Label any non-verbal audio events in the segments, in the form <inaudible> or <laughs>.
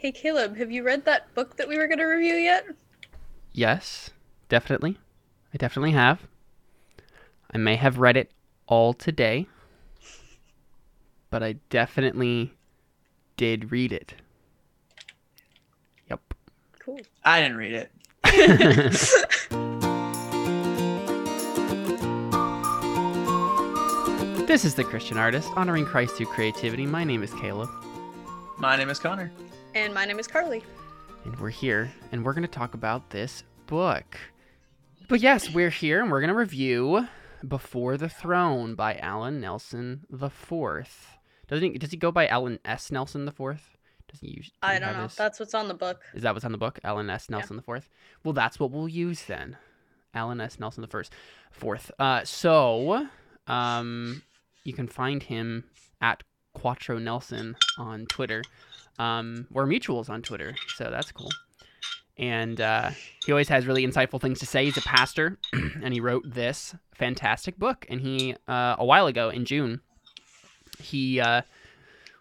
Hey Caleb, have you read that book that we were going to review yet? Yes, definitely. I definitely have. I may have read it all today, but I definitely did read it. Yep. Cool. I didn't read it. <laughs> This is the Christian Artist, honoring Christ through creativity. My name is Caleb, My name is Connor. And my name is Carly. and we're here, and we're going to talk about this book. But yes, we're here, and we're going to review Before the Throne by Allen Nelson the Fourth. Doesn't he, does he go by Allen S. Nelson the Fourth? Does he use? I don't know. his- That's what's on the book. Is that what's on the book? Allen S. Nelson the Fourth. Well, that's what we'll use then. Allen S. Nelson the First, Fourth. Uh, so, um, you can find him at Quattro Nelson on Twitter. Um, we're mutuals on Twitter, so that's cool. And uh, he always has really insightful things to say. He's a pastor, <clears throat> and he wrote this fantastic book. And he, uh, a while ago in June, he uh,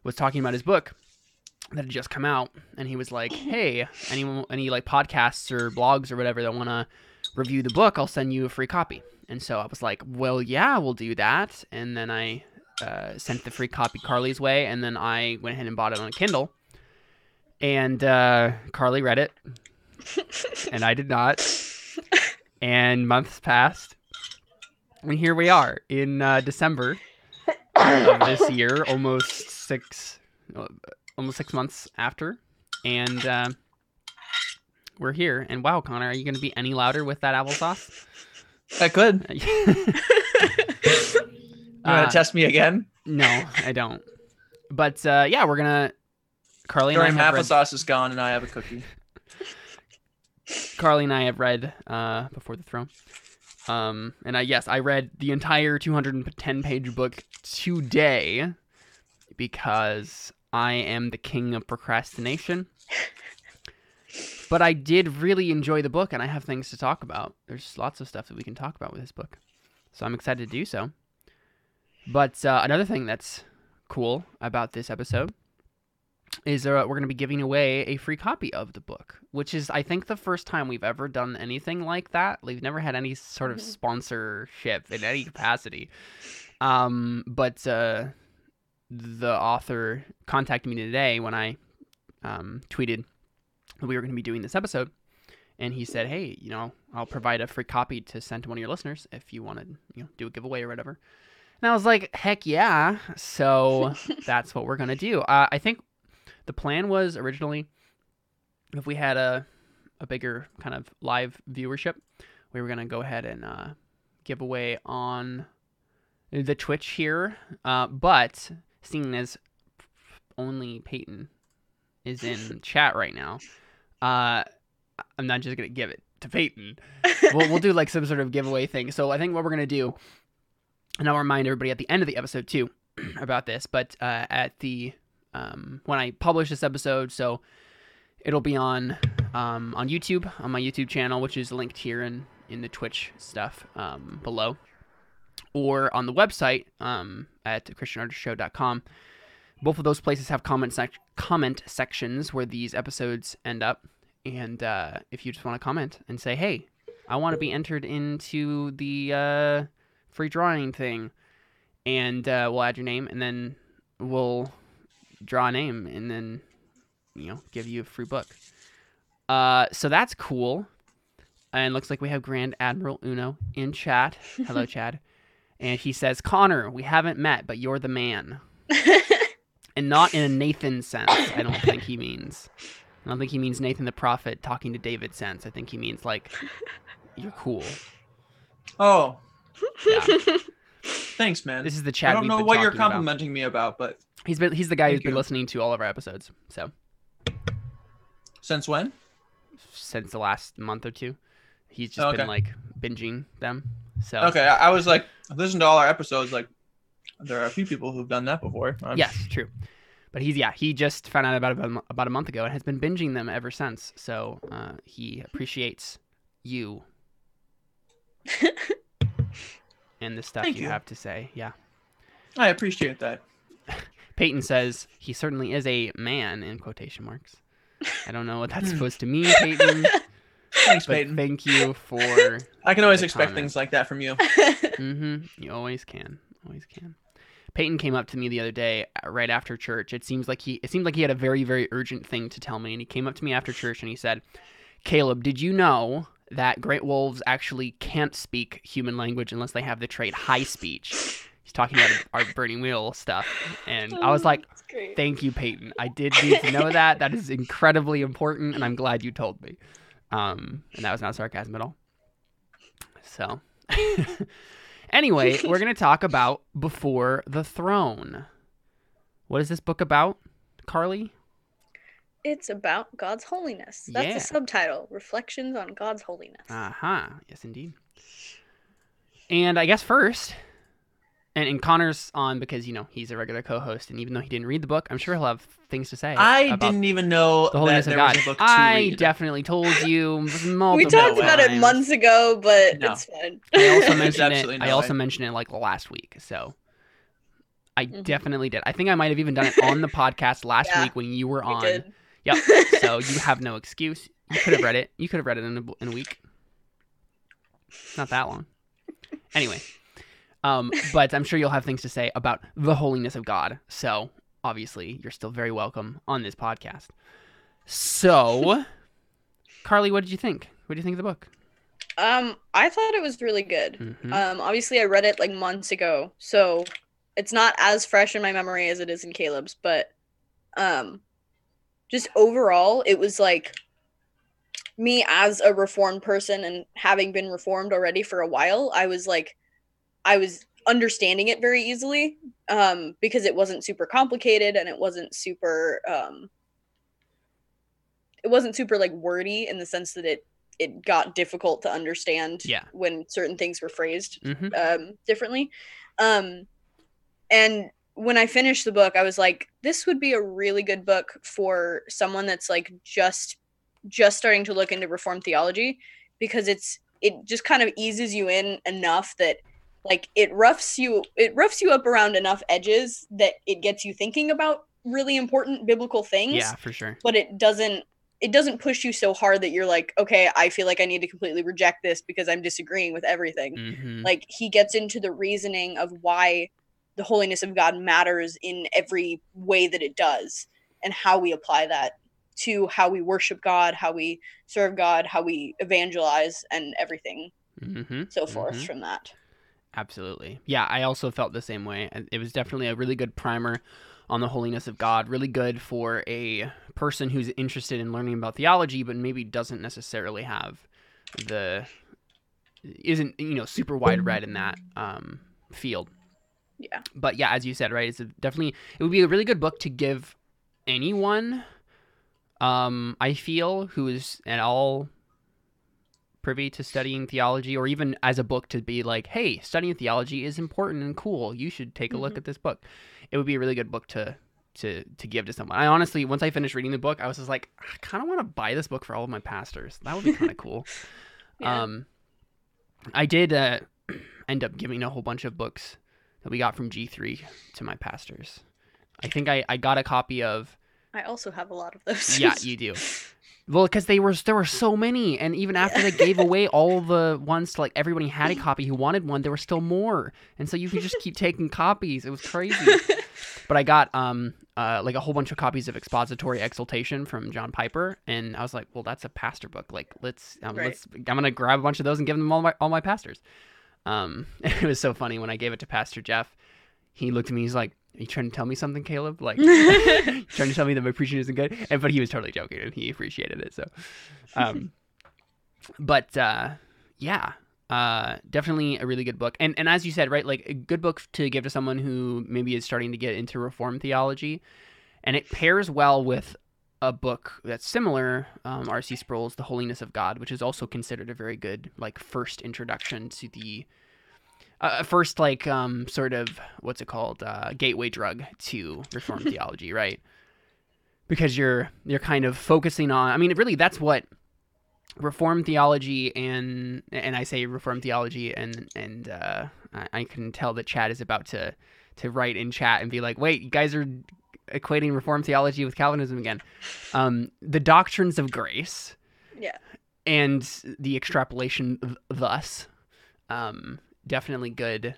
was talking about his book that had just come out, and he was like, "Hey, anyone, any like podcasts or blogs or whatever that want to review the book, I'll send you a free copy." And so I was like, "Well, yeah, we'll do that." And then I uh, sent the free copy Carly's way, and then I went ahead and bought it on a Kindle. And uh, Carly read it, and I did not. And months passed, and here we are in uh, December of this year, almost six, uh, almost six months after, and uh, we're here. And wow, Connor, are you going to be any louder with that applesauce? I could. <laughs> You want Uh, to test me again? no, I don't. But uh, yeah, we're gonna. Carly and I During have read, applesauce is gone and I have a cookie. Carly and I have read uh, Before the Throne. Um, and I yes, I read the entire 210 page book today because I am the king of procrastination. But I did really enjoy the book, and I have things to talk about. There's lots of stuff that we can talk about with this book, so I'm excited to do so. But uh, another thing that's cool about this episode is uh, we're going to be giving away a free copy of the book, which is, I think, the first time we've ever done anything like that. We've never had any sort of Mhm. sponsorship in any <laughs> capacity. Um, but uh, the author contacted me today when I um, tweeted that we were going to be doing this episode. And he said, "Hey, you know, I'll provide a free copy to send to one of your listeners if you want to, you know, do a giveaway or whatever." And I was like, "Heck yeah!" So <laughs> that's what we're gonna do. Uh, I think the plan was originally if we had a a bigger kind of live viewership, we were gonna go ahead and uh, give away on the Twitch here. Uh, but seeing as only Peyton is in <laughs> chat right now, uh, I'm not just gonna give it to Peyton. <laughs> we'll, we'll do like some sort of giveaway thing. So I think what we're gonna do, and I'll remind everybody at the end of the episode too <clears throat> about this, but uh, at the um, when I publish this episode, so it'll be on um, on YouTube on my YouTube channel, which is linked here in in the Twitch stuff um, below, or on the website um, at christianartistshow.com. Both of those places have comment sec- comment sections where these episodes end up, and uh, if you just want to comment and say, "Hey, I want to be entered into the uh, free drawing thing," and uh, we'll add your name, and then we'll draw a name, and then you know give you a free book. Uh, so that's cool. And looks like we have Grand Admiral Uno in chat. Hello, <laughs> Chad. And he says, Connor, we haven't met, but you're the man. <laughs> And not in a Nathan sense, I don't think he means. I don't think he means Nathan the prophet talking to David sense. I think he means like, you're cool. Oh, Yeah. <laughs> thanks, man. This is the chat. I don't know what you're talking about. complimenting me about, but He's been he's the guy who's Thank been listening to all of our episodes. So since when? since the last month or two, he's just Okay. been like binging them. So Okay, I, I was like, listen to all our episodes. Like, there are a few people who've done that before. I'm- Yes, true. But he's yeah, he just found out about about a, about a month ago and has been binging them ever since. So uh, he appreciates you <laughs> and the stuff Thank you, you. have to say. Yeah. I appreciate that. Peyton says he certainly is a man in quotation marks. I don't know what that's Hmm. supposed to mean, Peyton. <laughs> Thanks, Peyton. thank you for. I can always expect comment. things like that from you. <laughs> mm-hmm. You always can. Always can. Peyton came up to me the other day, uh, right after church. It seems like he. It seemed like he had a very, very urgent thing to tell me, and he came up to me after church and he said, "Caleb, did you know that great wolves actually can't speak human language unless they have the trait high speech?" He's talking about our burning wheel stuff, and I was like, Thank you, Peyton. I did need to know that. That is incredibly important, and I'm glad you told me. Um, and that was not sarcasm at all. So, <laughs> anyway, we're gonna talk about Before the Throne. What is this book about, Carly? It's about God's holiness. That's Yeah. the subtitle. Reflections on God's holiness. Uh huh. Yes, indeed. And I guess first, and, and Connor's on because you know he's a regular co-host, and even though he didn't read the book, I'm sure he'll have things to say. I didn't even know the that holiness there of was God. a book to I read. definitely told you <laughs> multiple we talked way. about it months ago, but No. it's fine. I <laughs> also mentioned it. absolutely I also way. mentioned it like last week. So I Mhm. definitely did. I think I might have even done it on the podcast last Yeah, week when you were We on. did. Yep. So <laughs> you have no excuse. You could have read it. You could have read it in a, in a week. Not that long. Anyway, um, but I'm sure you'll have things to say about the holiness of God. So obviously, you're still very welcome on this podcast. So, <laughs> Carly, what did you think? What do you think of the book? Um, I thought it was really good. Mhm. Um, obviously I read it like months ago, so it's not as fresh in my memory as it is in Caleb's, but um just overall it was like me as a reformed person and having been reformed already for a while, I was like I was understanding it very easily um because it wasn't super complicated and it wasn't super um it wasn't super like wordy in the sense that it it got difficult to understand Yeah. when certain things were phrased Mhm. um, differently. Um, and when I finished the book, I was like, this would be a really good book for someone that's like just just starting to look into reform theology because it's it just kind of eases you in enough that like it roughs you it roughs you up around enough edges that it gets you thinking about really important biblical things. Yeah, for sure. but it doesn't it doesn't push you so hard that you're like okay i feel like i need to completely reject this because i'm disagreeing with everything. Hmm like he gets into the reasoning of why the holiness of god matters in every way that it does and how we apply that to how we worship god how we serve god how we evangelize and everything hmm so forth from that Absolutely. Yeah, I also felt the same way. It was definitely a really good primer on the holiness of God, really good for a person who's interested in learning about theology but maybe doesn't necessarily have the isn't, you know, super wide read in that um field. yeah But yeah, as you said, right, it's a, definitely it would be a really good book to give anyone um I feel who is at all privy to studying theology or even as a book to be like, hey, studying theology is important and cool. You should take a look Mhm. at this book. It would be a really good book to to to give to someone. I honestly, once I finished reading the book, I was just like, I kind of want to buy this book for all of my pastors. That would be kind of <laughs> cool. Yeah. Um, I did uh, <clears throat> end up giving a whole bunch of books that we got from G3 to my pastors. I think I, I got a copy of i also have a lot of those yeah <laughs> you do well because they were there were so many and even after they gave <laughs> away all the ones to like everybody had a <laughs> copy who wanted one there were still more and so you could just keep taking copies it was crazy but I got um uh like a whole bunch of copies of Expository Exaltation from John Piper, and I was like, well, that's a pastor book. Like, let's um, Right. let's I'm gonna grab a bunch of those and give them all my all my pastors. Um, it was so funny when I gave it to Pastor Jeff. He looked at me. He's like, "Are you trying to tell me something, Caleb? Like, <laughs> trying to tell me that my preaching isn't good?" And but he was totally joking, and he appreciated it. So, um, but uh, yeah, uh, definitely a really good book. And and as you said, right, like a good book to give to someone who maybe is starting to get into reform theology, and it pairs well with a book that's similar, um, R.C. Sproul's *The Holiness of God*, which is also considered a very good like first introduction to the. Uh, first, like, um, sort of, what's it called? Uh, gateway drug to reform <laughs> theology, right? Because you're you're kind of focusing on. I mean, really, that's what reform theology and and I say reform theology and and uh, I, I can tell that Chad is about to to write in chat and be like, wait, you guys are equating reform theology with Calvinism again. Um, the doctrines of grace. Yeah. And the extrapolation th- thus, um, definitely good.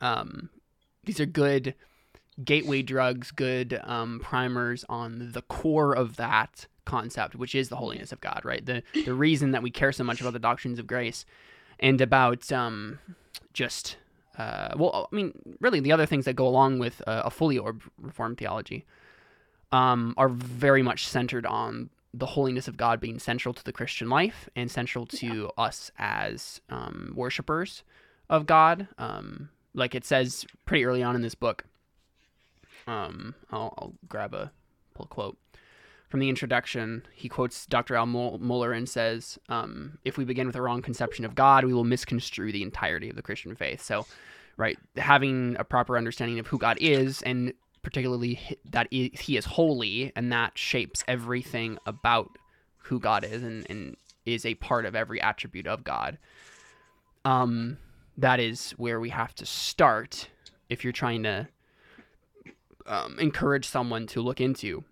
Um, these are good gateway drugs, good um, primers on the core of that concept, which is the holiness of God, right? The the reason that we care so much about the doctrines of grace and about um, just uh, well, I mean, really, the other things that go along with uh, a fully orbed Reformed theology um, are very much centered on the holiness of God being central to the Christian life and central to yeah. us as um, worshipers of God. Um, like it says pretty early on in this book. Um, I'll, I'll grab a pull quote from the introduction. He quotes Dr. Al Mohler and says, um, "If we begin with a wrong conception of God, we will misconstrue the entirety of the Christian faith." So, right, having a proper understanding of who God is and particularly that he is holy and that shapes everything about who God is and, and is a part of every attribute of God. Um, that is where we have to start if you're trying to um, encourage someone to look into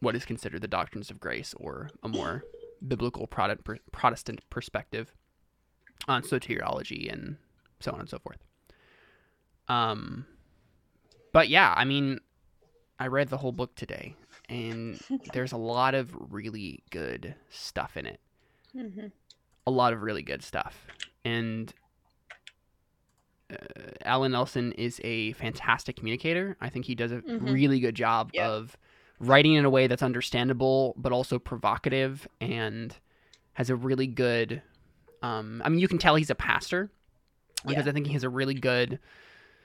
what is considered the doctrines of grace or a more biblical Protestant perspective on soteriology and so on and so forth. Um, but yeah, I mean, I read the whole book today, and there's a lot of really good stuff in it. Mm-hmm. A lot of really good stuff, and uh, Allen Nelson is a fantastic communicator. I think he does a mm-hmm. really good job yeah. of writing in a way that's understandable, but also provocative, and has a really good. Um, I mean, you can tell he's a pastor because yeah. I think he has a really good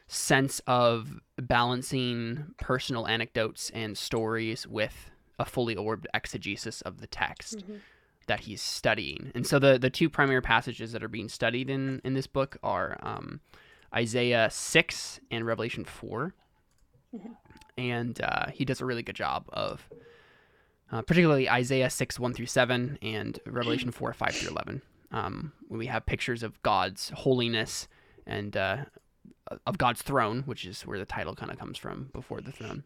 sense of balancing personal anecdotes and stories with a fully orbed exegesis of the text mm-hmm. that he's studying. And so the the two primary passages that are being studied in in this book are um, Isaiah six and Revelation 4 mm-hmm. and uh, he does a really good job of. Uh, particularly Isaiah 6, 1 through 7, and Revelation 4, 5 through 11. Um, when we have pictures of God's holiness and uh, of God's throne, which is where the title kind of comes from, before the throne,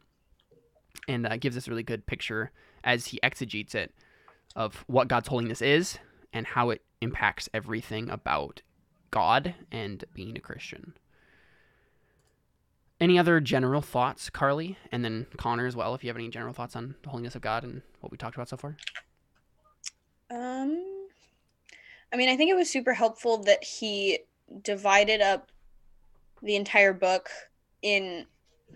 and uh, gives us a really good picture as he exegetes it of what God's holiness is and how it impacts everything about God and being a Christian. Any other general thoughts, Carly, and then Connor as well, if you have any general thoughts on the holiness of God and what we talked about so far? Um, I mean, I think it was super helpful that he divided up the entire book in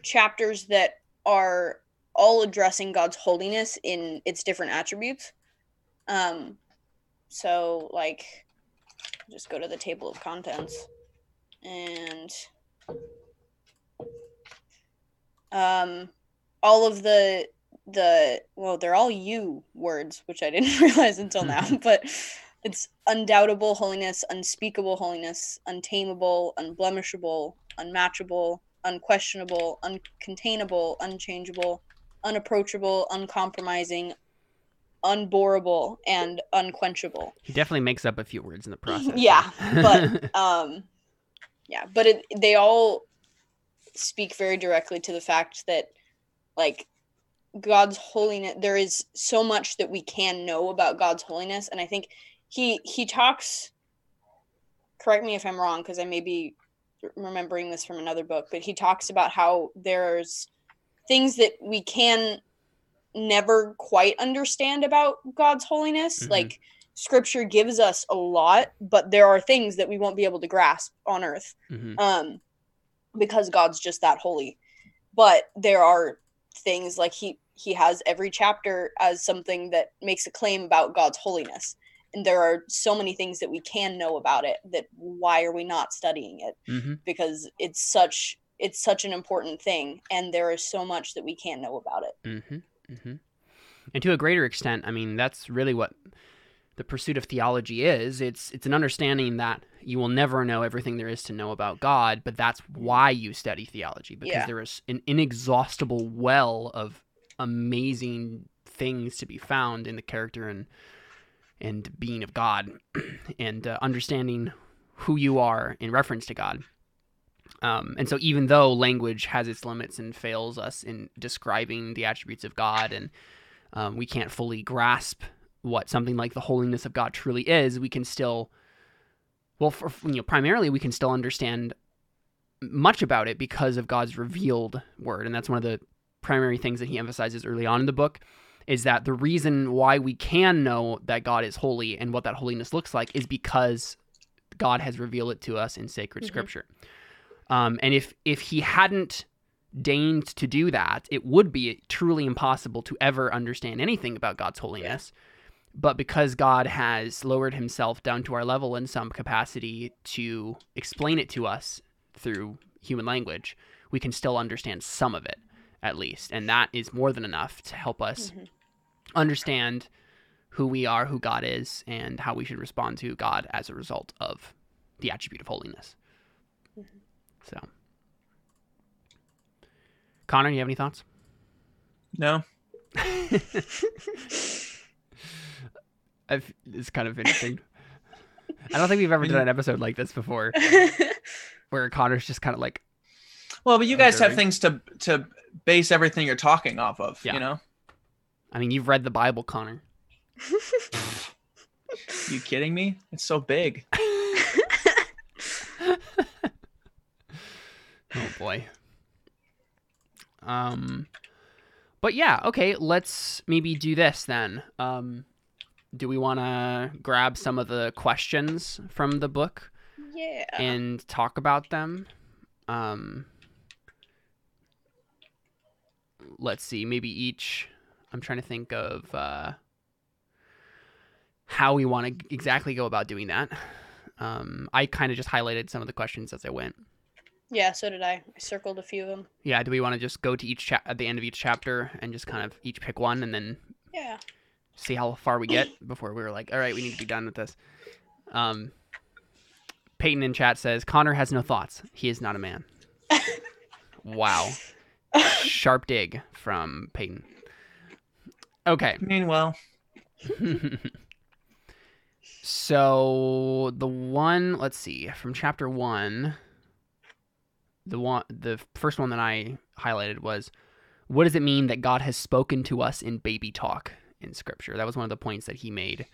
chapters that are all addressing God's holiness in its different attributes. Um, so like, just go to the table of contents, and um, all of the the well, they're all you words, which I didn't <laughs> realize until now, <laughs> but it's undoubtable holiness, unspeakable holiness, untamable, unblemishable, unmatchable, unquestionable, uncontainable, unchangeable, unapproachable, uncompromising, unborable, and unquenchable. He definitely makes up a few words in the process. <laughs> yeah, but <laughs> um, yeah, but it, they all speak very directly to the fact that, like, God's holiness. There is so much that we can know about God's holiness, and I think he he talks correct me if i'm wrong because i may be remembering this from another book but he talks about how there's things that we can never quite understand about god's holiness mm-hmm. like scripture gives us a lot but there are things that we won't be able to grasp on earth mm-hmm. um because god's just that holy but there are things like he he has every chapter as something that makes a claim about god's holiness and there are so many things that we can know about it that why are we not studying it mm-hmm. because it's such it's such an important thing and there is so much that we can't know about it mm-hmm. Mm-hmm. and to a greater extent i mean that's really what the pursuit of theology is it's it's an understanding that you will never know everything there is to know about god but that's why you study theology because yeah. there is an inexhaustible well of amazing things to be found in the character and and being of God <clears throat> and uh, understanding who you are in reference to God. Um, and so, even though language has its limits and fails us in describing the attributes of God, and um, we can't fully grasp what something like the holiness of God truly is, we can still, well, for, you know, primarily we can still understand much about it because of God's revealed word, and that's one of the primary things that he emphasizes early on in the book is that the reason why we can know that God is holy and what that holiness looks like is because God has revealed it to us in sacred Mhm. scripture. Um, and if if he hadn't deigned to do that, it would be truly impossible to ever understand anything about God's holiness. But because God has lowered himself down to our level in some capacity to explain it to us through human language, we can still understand some of it at least. And that is more than enough to help us Mhm. Understand who we are, who God is, and how we should respond to God as a result of the attribute of holiness. Mhm. So, Connor, you have any thoughts? No. <laughs> I've, it's kind of interesting. I don't think we've ever <laughs> done an episode like this before, <laughs> where Connor's just kind of like, Well, but you guys have things to to base everything you're talking off of. Yeah. You know. I mean, you've read the Bible, Connor. <laughs> You kidding me? It's so big. <laughs> Oh boy. Um, but yeah, okay. Let's maybe do this then. Um, do we want to grab some of the questions from the book yeah. and talk about them? Um, let's see. Maybe each. I'm trying to think of uh, how we want to exactly go about doing that. Um, I kind of just highlighted some of the questions as I went. yeah, so did I. I circled a few of them. Yeah, do we want to just go to each chap at the end of each chapter and just kind of each pick one and then Yeah. see how far we get <clears throat> before we were like, all right, we need to be done with this. Um, Peyton in chat says Connor has no thoughts. He is not a man. <laughs> wow, <laughs> sharp dig from Peyton. Okay, I mean, well, <laughs> so the one, let's see, from chapter one, the one, the first one that I highlighted was, what does it mean that God has spoken to us in baby talk in Scripture? That was one of the points that he made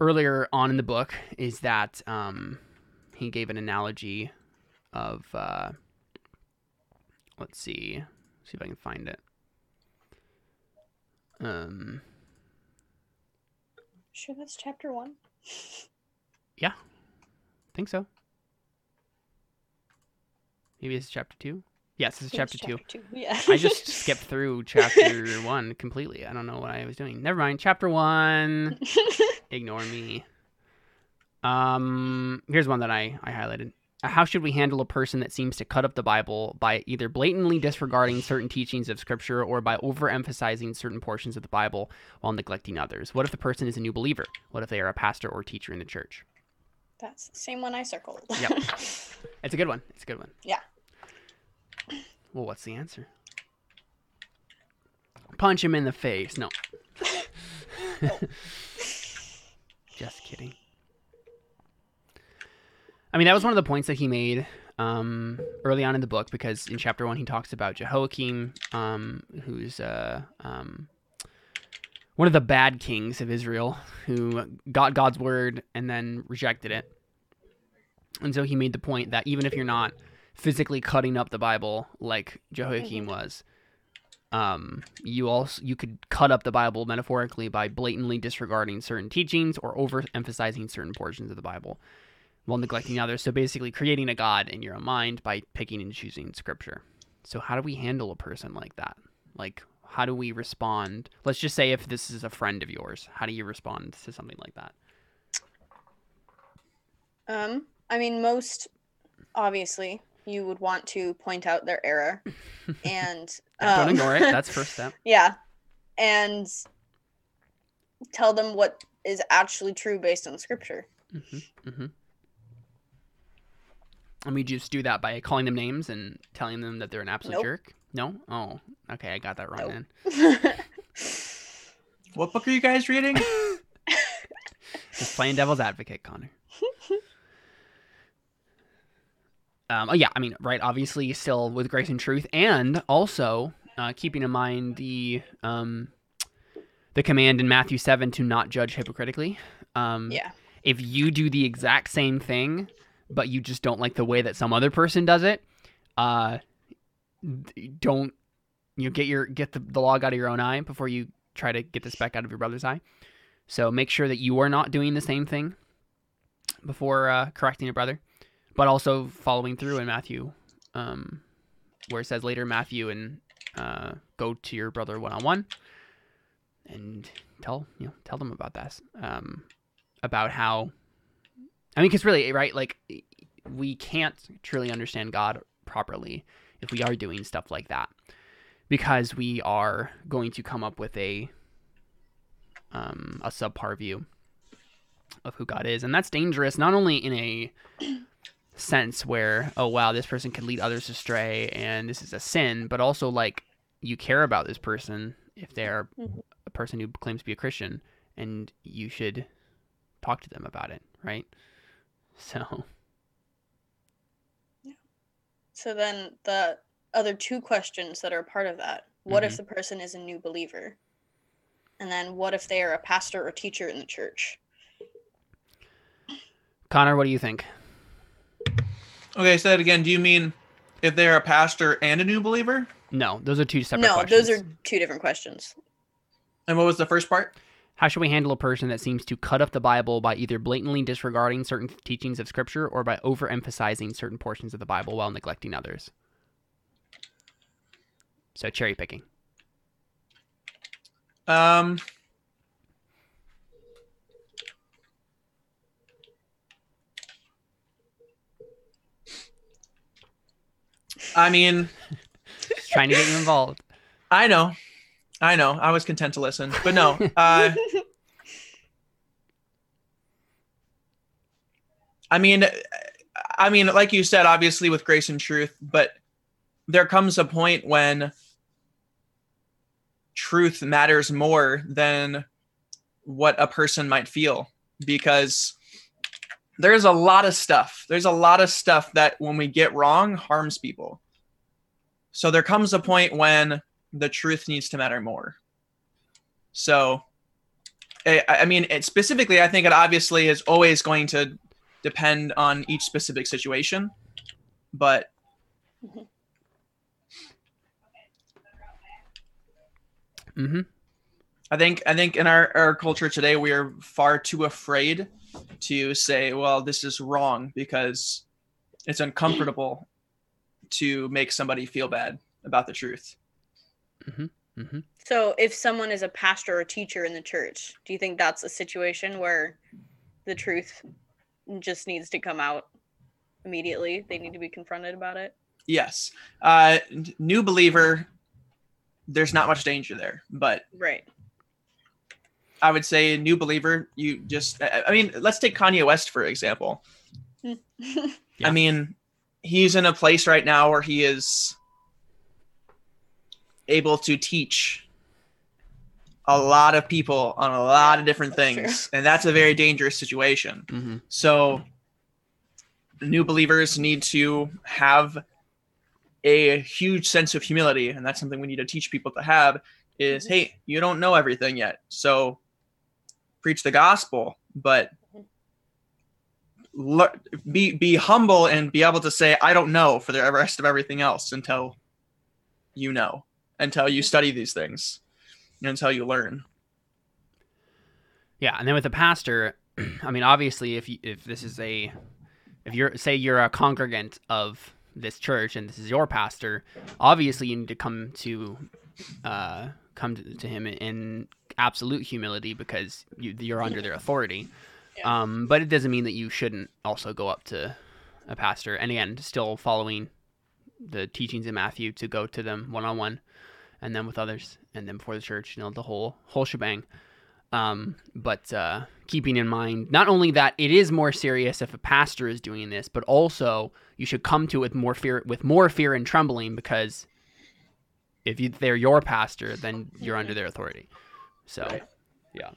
earlier on in the book. Is that um, he gave an analogy of, uh, let's see, see if I can find it. Um. Sure, that's chapter one. Yeah, I think so. Maybe it's chapter two. Yes, this is chapter two. two. Yeah. I just <laughs> skipped through chapter one completely. I don't know what I was doing. Never mind. Chapter one. <laughs> Ignore me. Um, here's one that I I highlighted. How should we handle a person that seems to cut up the Bible by either blatantly disregarding certain teachings of Scripture or by overemphasizing certain portions of the Bible while neglecting others? What if the person is a new believer? What if they are a pastor or teacher in the church? That's the same one I circled. Yep. <laughs> It's a good one. It's a good one. Yeah. Well, what's the answer? Punch him in the face. No. <laughs> Just kidding. I mean, that was one of the points that he made um, early on in the book because in chapter one he talks about Jehoiakim, um, who's uh, um, one of the bad kings of Israel who got God's word and then rejected it. And so he made the point that even if you're not physically cutting up the Bible like Jehoiakim was, um, you also you could cut up the Bible metaphorically by blatantly disregarding certain teachings or overemphasizing certain portions of the Bible while neglecting others. So basically, creating a god in your own mind by picking and choosing scripture. So how do we handle a person like that? Like, how do we respond? Let's just say if this is a friend of yours, how do you respond to something like that? Um, I mean, most obviously you would want to point out their error, <laughs> and Don't um, ignore it. That's <laughs> first step. yeah, and tell them what is actually true based on scripture. Mm-hmm. Mm-hmm. And we just do that by calling them names and telling them that they're an absolute Nope. jerk. No. Oh, okay. I got that wrong Nope. then. <laughs> what book are you guys reading? <laughs> <laughs> Just playing devil's advocate, Connor. um, oh yeah, I mean, right, obviously still with grace and truth, and also uh, keeping in mind the um, the command in Matthew seven to not judge hypocritically. Um, Yeah. If you do the exact same thing, but you just don't like the way that some other person does it, uh, don't you know, get your get the, the log out of your own eye before you try to get the speck out of your brother's eye. So make sure that you are not doing the same thing before uh, correcting your brother, but also following through in Matthew, um, where it says later Matthew and uh, go to your brother one on one and tell you know tell them about this, um, about how I mean, because really, right, like we can't truly understand God properly if we are doing stuff like that, because we are going to come up with a um, a subpar view of who God is, and that's dangerous. Not only in a <clears throat> sense where oh wow this person could lead others astray and this is a sin, but also like you care about this person if they're Mhm. a person who claims to be a Christian, and you should talk to them about it, right? So Yeah. So then the other two questions that are part of that. What Mm-hmm. if the person is a new believer? And then what if they are a pastor or teacher in the church? Connor, what do you think? Okay, say that again. Do you mean if they're a pastor and a new believer? No, those are two separate no, questions. those are two different questions. And what was the first part? How should we handle a person that seems to cut up the Bible by either blatantly disregarding certain teachings of Scripture or by overemphasizing certain portions of the Bible while neglecting others? So cherry picking. Um, I mean, <laughs> trying to get you involved. I know, I know. I was content to listen, but no. Uh, I mean, I mean, like you said, obviously with grace and truth, but there comes a point when truth matters more than what a person might feel because there's a lot of stuff. There's a lot of stuff that when we get wrong harms people. So there comes a point when the truth needs to matter more. So, I, I mean, it specifically, I think it obviously is always going to depend on each specific situation, but Mm-hmm. I think I think in our, our culture today we are far too afraid to say, well, this is wrong because it's uncomfortable to make somebody feel bad about the truth. Mm-hmm. So if someone is a pastor or teacher in the church, do you think that's a situation where the truth just needs to come out immediately? They need to be confronted about it? Yes. Uh, new believer, there's not much danger there, but Right. I would say a new believer, you just, I I mean, let's take Kanye West for example. <laughs> Yeah. I mean, he's in a place right now where he is able to teach a lot of people on a lot of different That's things, and that's a very dangerous situation. Mm-hmm. So, new believers need to have a huge sense of humility, and that's something we need to teach people to have. Is hey, you don't know everything yet, so preach the gospel, but le- be be humble and be able to say I don't know for the rest of everything else until you know, until you study these things, until you learn. Yeah, and then with the pastor, <clears throat> I mean, obviously, if you, if this is a, if you're say you're a congregant of this church and this is your pastor, obviously you need to come to, uh, come to, to him in absolute humility because you, you're under their authority. Yeah. Um, but it doesn't mean that you shouldn't also go up to a pastor, and again, still following the teachings in Matthew to go to them one on one, and then with others, and then before the church, you know, the whole whole shebang. Um, but uh, keeping in mind not only that it is more serious if a pastor is doing this, but also you should come to it with more fear, with more fear and trembling, because if you, they're your pastor, then you're under their authority. So, yeah.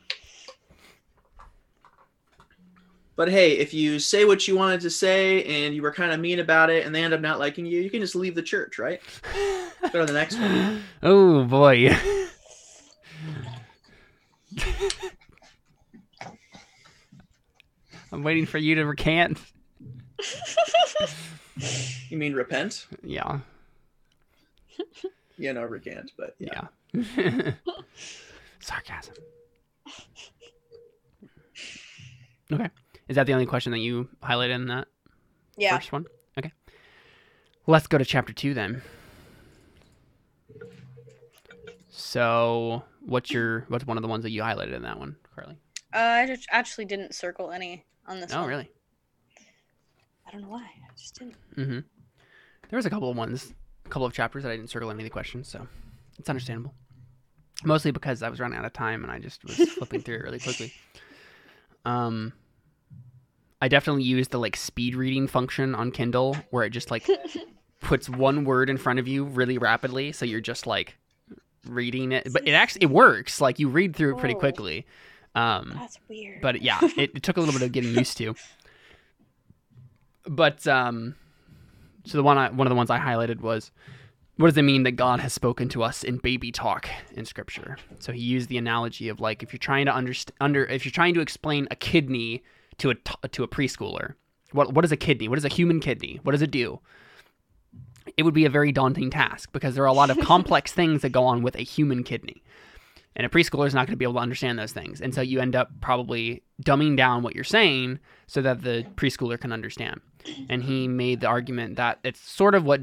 But hey, if you say what you wanted to say and you were kind of mean about it and they end up not liking you, you can just leave the church, right? Go to the next one. <gasps> Oh boy. <laughs> I'm waiting for you to recant. <laughs> You mean repent? Yeah. Yeah, no, recant, but yeah. Yeah. <laughs> Sarcasm. Okay. Is that the only question that you highlighted in that Yeah. first one? Okay. Let's go to chapter two then. So, what's your what's one of the ones that you highlighted in that one, Carly? Uh, I just actually didn't circle any on this Oh, one. really? I don't know why. I just didn't. Mm-hmm. There was a couple of ones, a couple of chapters that I didn't circle any of the questions, so it's understandable. Mostly because I was running out of time and I just was flipping through it really quickly. <laughs> Um, I definitely use the like speed reading function on Kindle where it just like <laughs> puts one word in front of you really rapidly, so you're just like reading it. But it actually it works. Like you read through it pretty Oh. quickly. Um, That's weird. but yeah, it, it took a little bit of getting <laughs> used to. But um, so the one I, one of the ones I highlighted was, what does it mean that God has spoken to us in baby talk in Scripture? So he used the analogy of like if you're trying to understand under if you're trying to explain a kidney to a t- to a preschooler, what what is a kidney? What is a human kidney? What does it do? It would be a very daunting task because there are a lot of <laughs> complex things that go on with a human kidney. And a preschooler is not going to be able to understand those things. And so you end up probably dumbing down what you're saying so that the preschooler can understand. And he made the argument that it's sort of what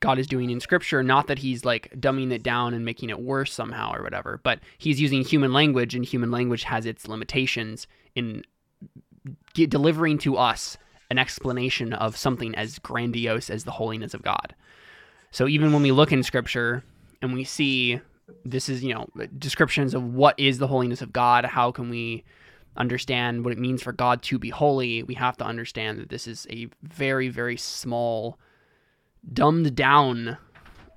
God is doing in scripture, not that he's like dumbing it down and making it worse somehow or whatever, but he's using human language and human language has its limitations in ge- delivering to us an explanation of something as grandiose as the holiness of God. So even when we look in scripture and we see this is, you know, descriptions of what is the holiness of God, how can we understand what it means for God to be holy, we have to understand that this is a very, very small, dumbed down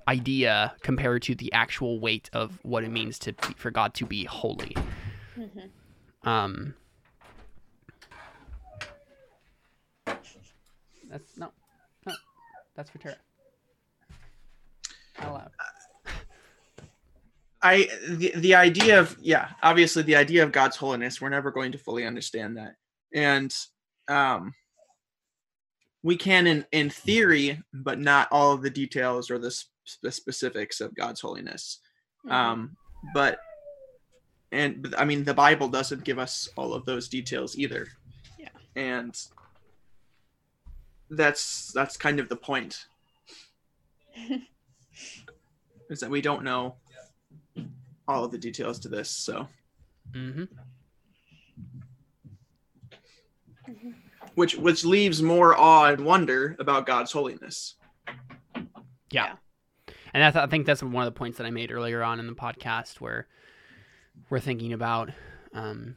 idea compared to the actual weight of what it means to for God to be holy. Mhm. Um, that's no, no, that's for Tara. Not allowed. I the, the idea of yeah, obviously the idea of God's holiness, we're never going to fully understand that. And um we can in in theory, but not all of the details or the, sp- the specifics of God's holiness. Mhm. Um but and but, I mean the Bible doesn't give us all of those details either. Yeah. And that's that's kind of the point. <laughs> is that we don't know all of the details to this. So, Mm-hmm. Mhm. which which leaves more awe and wonder about God's holiness. Yeah. And that's, I think that's one of the points that I made earlier on in the podcast where we're thinking about um,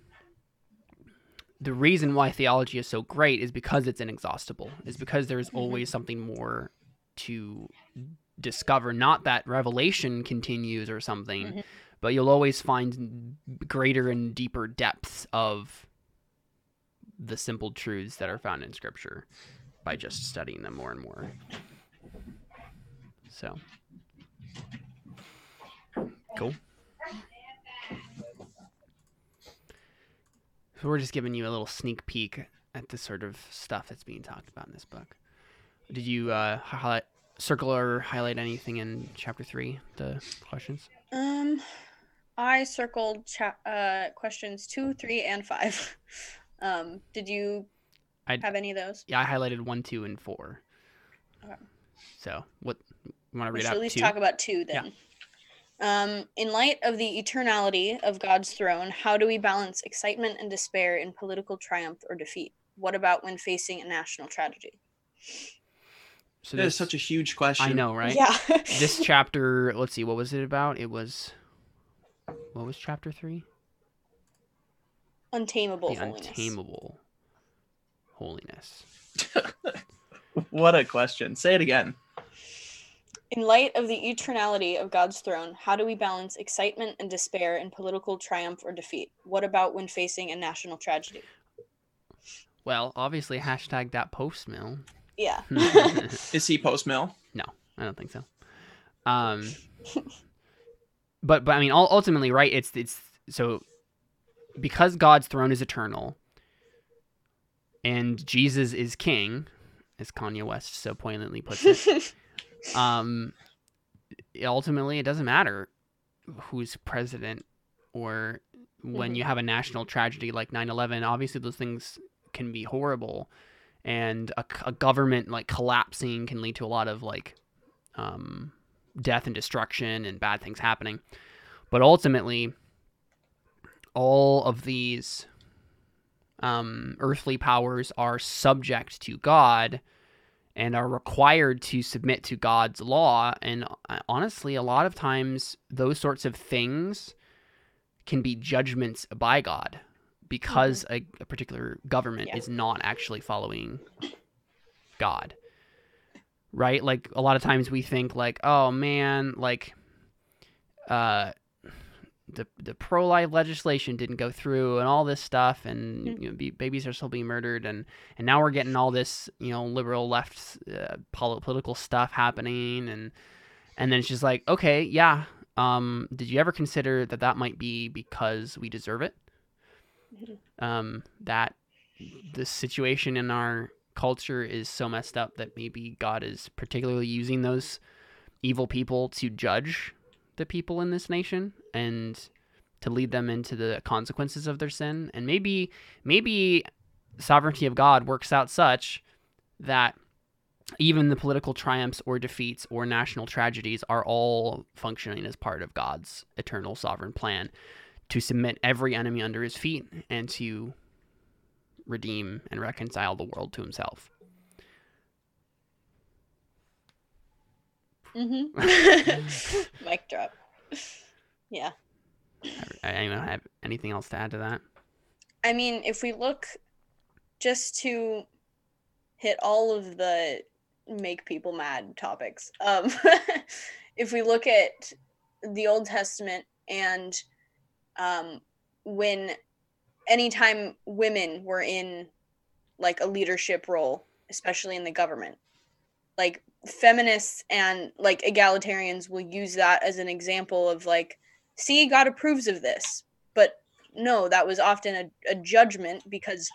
the reason why theology is so great is because it's inexhaustible, is because there's Mhm. always something more to discover. Not that revelation continues or something, Mhm. but you'll always find greater and deeper depths of the simple truths that are found in Scripture by just studying them more and more. So. Cool. So we're just giving you a little sneak peek at the sort of stuff that's being talked about in this book. Did you uh, highlight, circle or highlight anything in chapter three? The questions. Um, I circled cha- uh, questions two, three, and five. <laughs> Um, did you I'd- have any of those? Yeah, I highlighted one, two, and four. Okay. So what? You want to read out at least two? talk about two then. Um, in light of the eternality of God's throne, how do we balance excitement and despair in political triumph or defeat? What about when facing a national tragedy? so That is this, such a huge question. I know, right? Yeah. this <laughs> chapter. Let's see. What was it about? It was. What was chapter three? Untamable the holiness. untamable holiness. <laughs> What a question. Say it again. In light of the eternality of God's throne, how do we balance excitement and despair in political triumph or defeat? What about when facing a national tragedy? Well, obviously, hashtag that post mill. Yeah. <laughs> Is he post mill? No, I don't think so. Um, but but I mean, ultimately, right? It's it's so because God's throne is eternal, and Jesus is king, as Kanye West so poignantly puts it. <laughs> um, ultimately, it doesn't matter who's president or when Mhm. you have a national tragedy like 9-11 obviously those things can be horrible. And a, a government like collapsing can lead to a lot of like um, death and destruction and bad things happening. But ultimately all of these um, earthly powers are subject to god and are required to submit to God's law. And uh, honestly, a lot of times those sorts of things can be judgments by God because a, a particular government Yeah. is not actually following God. Right? Like a lot of times we think like, oh man, like uh the the pro life legislation didn't go through and all this stuff and you know, be, babies are still being murdered and and now we're getting all this you know liberal left uh, political stuff happening and and then it's just like okay yeah um did you ever consider that that might be because we deserve it? <laughs> Um that the situation in our culture is so messed up that maybe god is particularly using those evil people to judge the people in this nation and to lead them into the consequences of their sin. And maybe maybe sovereignty of god works out such that even the political triumphs or defeats or national tragedies are all functioning as part of god's eternal sovereign plan to submit every enemy under his feet and to redeem and reconcile the world to himself Mm-hmm. <laughs> <laughs> Mic drop. Yeah. anyone have anything else to add to that I mean, if we look just to hit all of the make people mad topics, um, <laughs> if we look at the Old Testament and um, when anytime women were in like a leadership role, especially in the government, like feminists and like egalitarians will use that as an example of like, see, God approves of this. But no, that was often a, a judgment because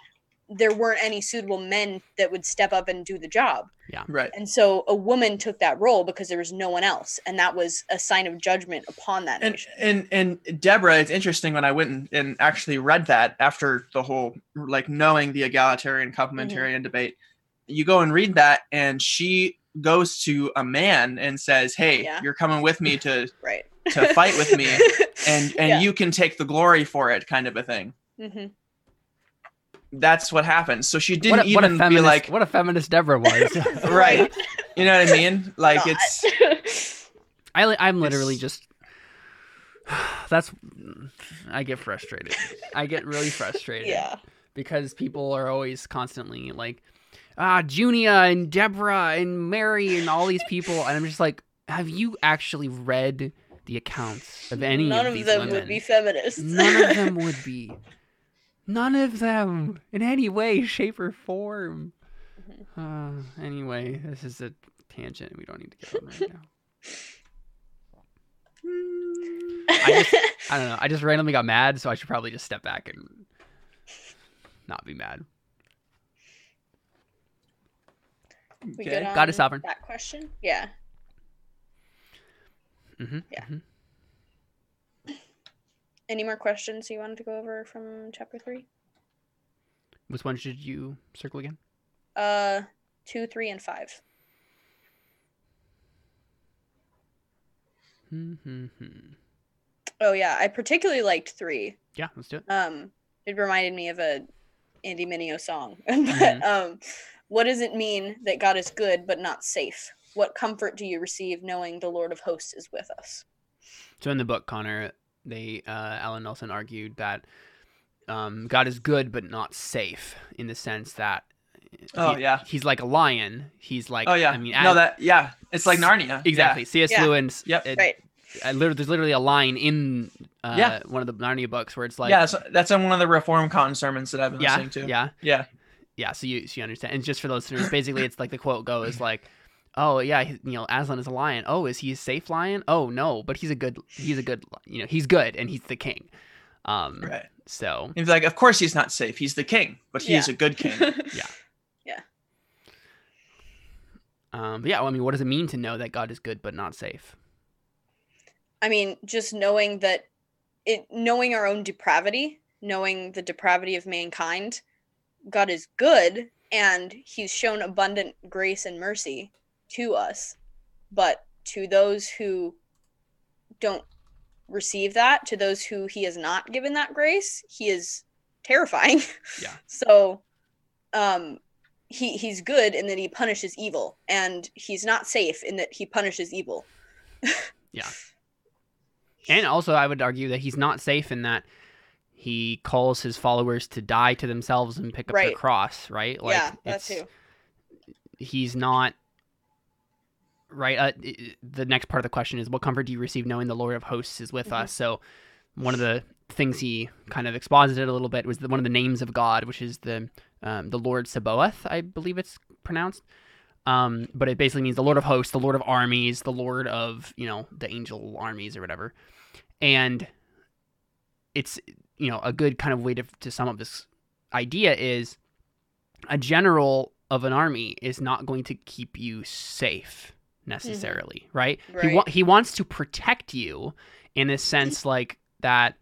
there weren't any suitable men that would step up and do the job. Yeah. Right. And so a woman took that role because there was no one else. And that was a sign of judgment upon that And nation. and and Deborah, it's interesting when I went and, and actually read that after the whole like knowing the egalitarian complementarian mm-hmm. debate. You go and read that, and she goes to a man and says, "Hey, Yeah. you're coming with me to <laughs> Right. to fight with me, <laughs> and and Yeah. you can take the glory for it," kind of a thing. hmm That's what happens. So she didn't what a, what even feminist be like, what a feminist deborah was <laughs> right? You know what I mean? Like Not. it's I I'm literally It's- just. <sighs> That's. I get frustrated. I get really frustrated. yeah. Because people are always constantly like, ah, Junia and Deborah and Mary and all these people, and I'm just like, have you actually read the accounts of any None of of, them women? would be feminists. None of them <laughs> would be. None of them, in any way, shape, or form. Uh, anyway, this is a tangent we don't need to get on right now. I just, <laughs> I don't know. I just randomly got mad, so I should probably just step back and not be mad. We Okay. good God is sovereign. That question? Yeah. hmm Yeah. Any more questions you wanted to go over from chapter three? Which one should you circle again? Uh, two, three, and five. Mm-hmm. Oh yeah, I particularly liked three. Yeah, let's do it. Um, it reminded me of a Andy Mineo song. <laughs> but Mhm. um, what does it mean that God is good but not safe? What comfort do you receive knowing the Lord of Hosts is with us? So in the book, Connor, they uh, Allen Nelson argued that um, God is good but not safe in the sense that Oh, he- yeah. he's like a lion. He's like oh yeah. I mean no, as- that yeah, it's like Narnia. exactly. C.S. Yeah. Lewis. Yep. it- Right. I literally, there's literally a line in uh, Yeah. one of the Narnia books where it's like yeah, so that's in one of the Reform Con sermons that I've been yeah listening to. yeah Yeah. Yeah, so you so you understand. And just for those listeners, basically, it's like the quote goes like, "Oh yeah, he- you know, Aslan is a lion. Oh, is he a safe lion? Oh no, but he's a good, he's a good, you know, he's good, and he's the king." Um, Right. so And like, of course he's not safe. He's the king, but he is a good king. <laughs> Yeah. Yeah. Um, but yeah, well, I mean, what does it mean to know that God is good but not safe? I mean, just knowing that it knowing our own depravity, knowing the depravity of mankind, God is good and he's shown abundant grace and mercy to us. But to those who don't receive that, to those who he has not given that grace, he is terrifying. <laughs> Yeah. so um he he's good in that he punishes evil and he's not safe in that he punishes evil. <laughs> Yeah. And also, I would argue that he's not safe in that he calls his followers to die to themselves and pick up Right. cross, right? yeah, that too. He's not right. Uh, the next part of the question is, what comfort do you receive knowing the Lord of Hosts is with Mhm. us? So, one of the things he kind of exposited a little bit was the, one of the names of God, which is the um, the Lord Sabaoth, I believe it's pronounced. Um, but it basically means the Lord of Hosts, the Lord of Armies, the Lord of you know the angel armies or whatever. And it's you know a good kind of way to to sum up this idea is a general of an army is not going to keep you safe necessarily, right? He Right. wa- he wants to protect you in a sense <laughs> like that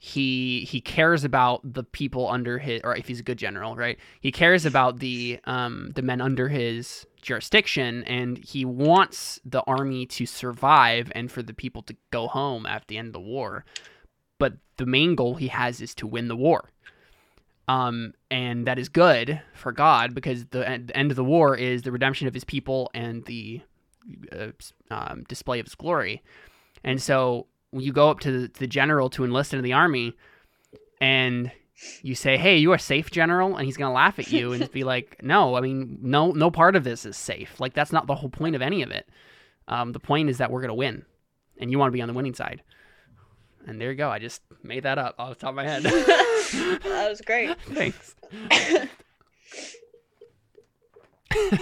he he cares about the people under his or if he's a good general, right? He cares about the um the men under his jurisdiction and he wants the army to survive and for the people to go home at the end of the war. But the main goal he has is to win the war. Um, and that is good for God because the, the end of the war is the redemption of his people and the uh, um, display of his glory. And so you go up to the, the general to enlist into the army and you say, "Hey, you are safe, general," and he's gonna laugh at you and be like, <laughs> "No, I mean, no, no part of this is safe. Like that's not the whole point of any of it. Um, the point is that we're gonna win, and you want to be on the winning side." And there you go. I just made that up off the top of my head. <laughs> that was great. <laughs> Thanks.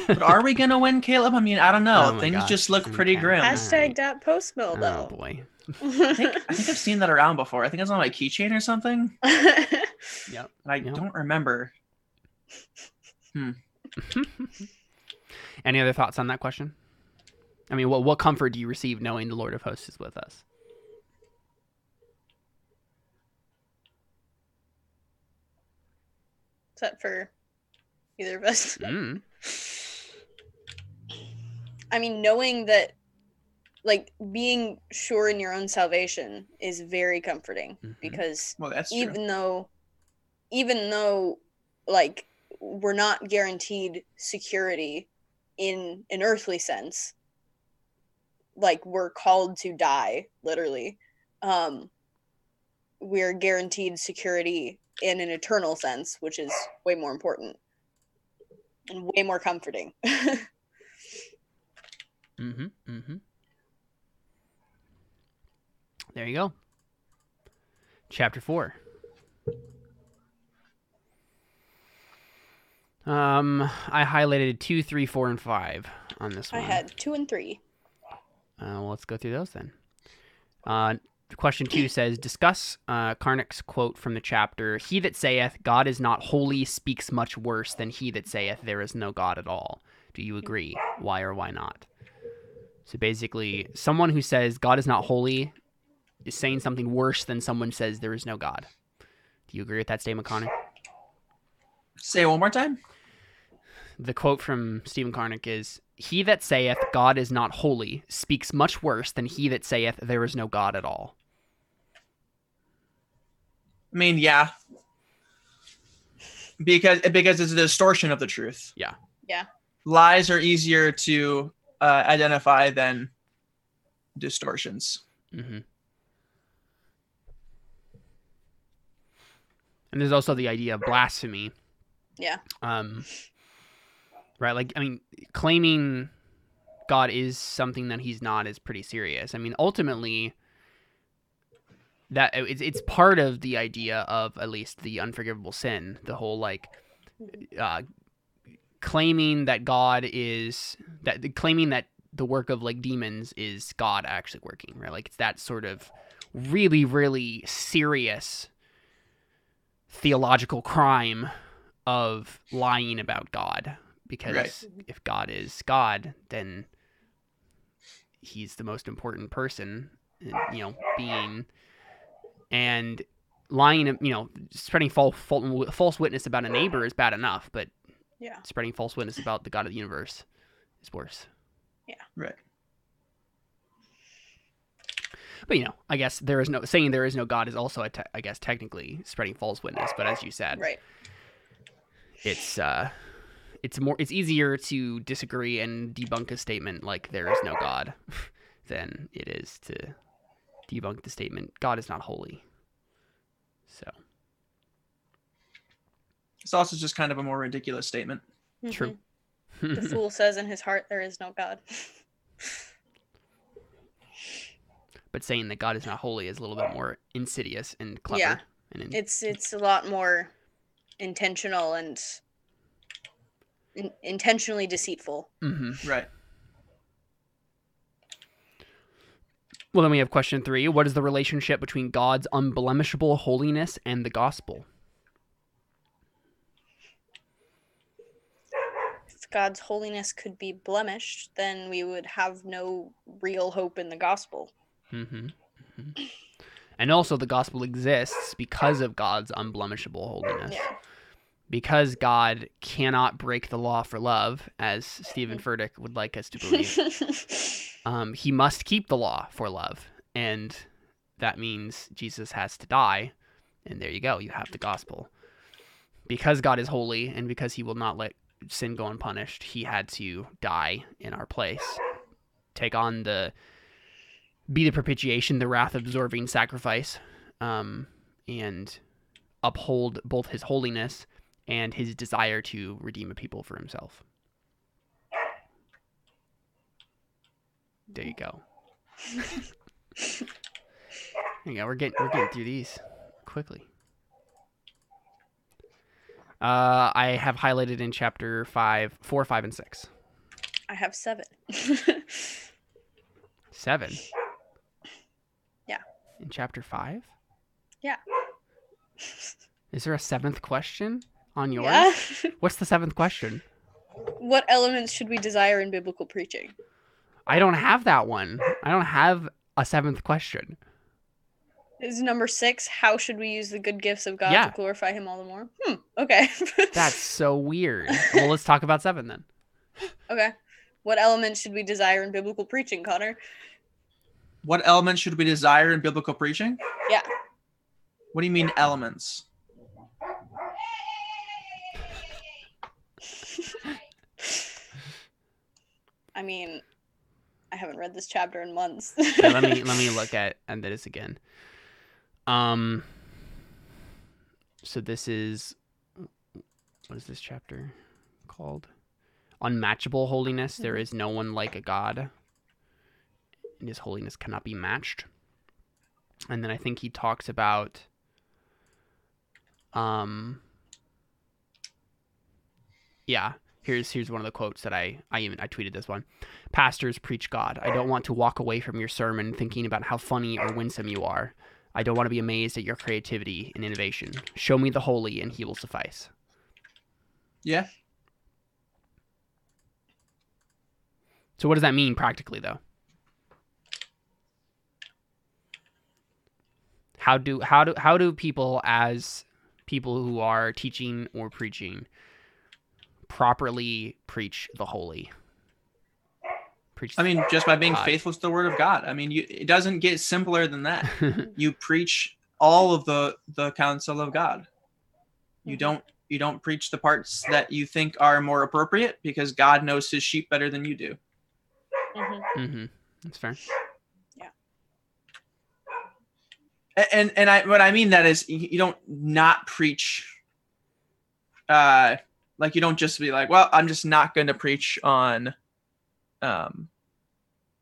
but are we gonna win, Caleb? I mean, I don't know. Oh Things gosh. just look pretty Okay. grim. Hashtag that post mill though. Oh boy. <laughs> I think, I think I've seen that around before. I think it's on my keychain or something, Yep. and I Yep. don't remember. Hmm. Any other thoughts on that question? I mean, what what comfort do you receive knowing the Lord of Hosts is with us? Is that for either of us? <laughs> Mm. I mean, knowing that, like, being sure in your own salvation is very comforting Mhm. because Well, that's true. even though, even though, like, we're not guaranteed security in an earthly sense, like, we're called to die, literally. Um, we're guaranteed security in an eternal sense, which is way more important and way more comforting. <laughs> Mm-hmm. Mm-hmm. There you go. Chapter four. Um, I highlighted two, three, four, and five on this I one. I had two and three. Uh, well, let's go through those then. Uh, question two says, discuss uh, Charnock's quote from the chapter: "He that saith God is not holy speaks much worse than he that saith there is no God at all." Do you agree? Why or why not? So basically, someone who says God is not holy is saying something worse than someone says there is no God. Do you agree with that statement, Connor? Say it one more time. The quote from Stephen Charnock is He that saith God is not holy speaks much worse than he that saith there is no God at all. I mean, yeah, because because it's a distortion of the truth. Yeah. Yeah. Lies are easier to uh, identify than distortions. hmm And there's also the idea of blasphemy. Yeah. Um, right? Like, I mean, claiming God is something that he's not is pretty serious. I mean, ultimately, that it's, it's part of the idea of at least the unforgivable sin, the whole like uh, claiming that God is that claiming that the work of like demons is God actually working, right? Like it's that sort of really, really serious theological crime of lying about God. Because Right. if God is God, then he's the most important person, you know, being and lying, you know, spreading false false witness about a neighbor is bad enough, but Yeah. spreading false witness about the God of the universe is worse. Yeah. Right. But you know, I guess there is no saying there is no God is also, a te- I guess, technically spreading false witness. But as you said, Right. it's uh, it's more it's easier to disagree and debunk a statement like there is no God <laughs> than it is to debunk the statement God is not holy. So It's also just kind of a more ridiculous statement. True. Mhm. The <laughs> fool says in his heart there is no God. <laughs> but saying that God is not holy is a little bit more insidious and clever. Yeah. And in- It's it's a lot more intentional and in- intentionally deceitful. Mhm. Right. Well, then we have question three. What is the relationship between God's unblemishable holiness and the gospel? If God's holiness could be blemished, then we would have no real hope in the gospel. hmm And also, the gospel exists because of God's unblemishable holiness. Yeah. Because God cannot break the law for love, as Steven Furtick would like us to <laughs> believe, <laughs> um, he must keep the law for love. And that means Jesus has to die. And there you go. You have the gospel. Because God is holy and because he will not let sin go unpunished, he had to die in our place. Take on the be the propitiation, the wrath absorbing sacrifice, um, and uphold both his holiness and his desire to redeem a people for himself. There you go. There you go. We're getting we're getting through these quickly. Uh, I have highlighted in chapter five, four, five, and six. I have seven. Seven. Yeah. In chapter five. Yeah. Is there a seventh question on yours? yeah. What's the seventh question? what elements should we desire in biblical preaching? I don't have that one. I don't have a seventh question. Is number six, how should we use the good gifts of God Yeah. to glorify him all the more? Hmm. Okay. <laughs> That's so weird. Well, let's talk about seven then. okay. What elements should we desire in biblical preaching, Connor? What elements should we desire in biblical preaching? Yeah. What do you mean elements? <laughs> I mean, I haven't read this chapter in months. <laughs> Okay, let me <laughs> let me look at at this again. Um. So this is what is this chapter called? Unmatchable holiness. There Mhm. no one like a God, and His holiness cannot be matched. And then I think he talks about. Um. Yeah, here's here's one of the quotes that I I even I tweeted this one. Pastors preach God. I don't want to walk away from your sermon thinking about how funny or winsome you are. I don't want to be amazed at your creativity and innovation. Show me the holy, and he will suffice. Yeah. So, what does that mean practically, though? How do how do how do people as people who are teaching or preaching properly preach the holy? Preach. I mean, just by being God. faithful to the word of God. I mean, you, it doesn't get simpler than that. <laughs> You preach all of the the counsel of God. You Mhm. don't you don't preach the parts that you think are more appropriate because God knows his sheep better than you do. Mhm. mm-hmm. That's fair. A- and and I what I mean that is you you don't not preach uh like you don't just be like well I'm just not going to preach on um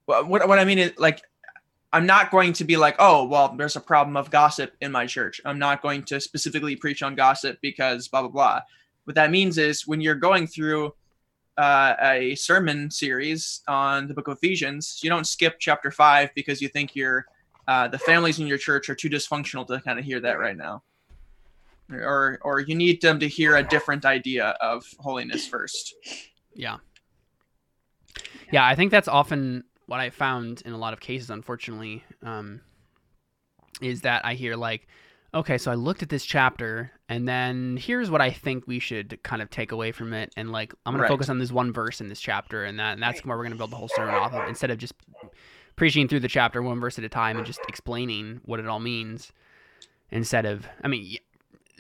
wha- what what I mean is like I'm not going to be like oh well there's a problem of gossip in my church. I'm not going to specifically preach on gossip because blah blah blah. What that means is when you're going through uh, a sermon series on the book of Ephesians, you don't skip chapter five because you think your uh, the families in your church are too dysfunctional to kind of hear that right now, or or you need them to hear a different idea of holiness first. Yeah. Yeah, I think that's often what I found in a lot of cases, unfortunately, um, is that I hear like, okay, so I looked at this chapter, and then here's what I think we should kind of take away from it, and like I'm gonna Right. focus on this one verse in this chapter, and that and that's where we're gonna build the whole sermon off of, instead of just preaching through the chapter one verse at a time and just explaining what it all means, instead of, I mean.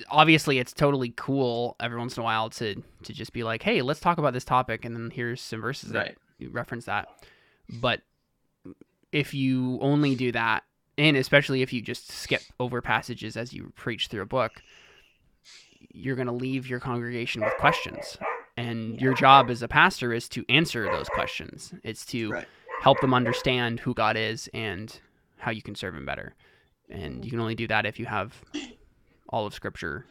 Obviously, it's totally cool every once in a while to to just be like, "Hey, let's talk about this topic," and then here's some verses that Right. you reference that. But if you only do that, and especially if you just skip over passages as you preach through a book, you're going to leave your congregation with questions. And your job as a pastor is to answer those questions. It's to Right. help them understand who God is and how you can serve him better. And you can only do that if you have all of scripture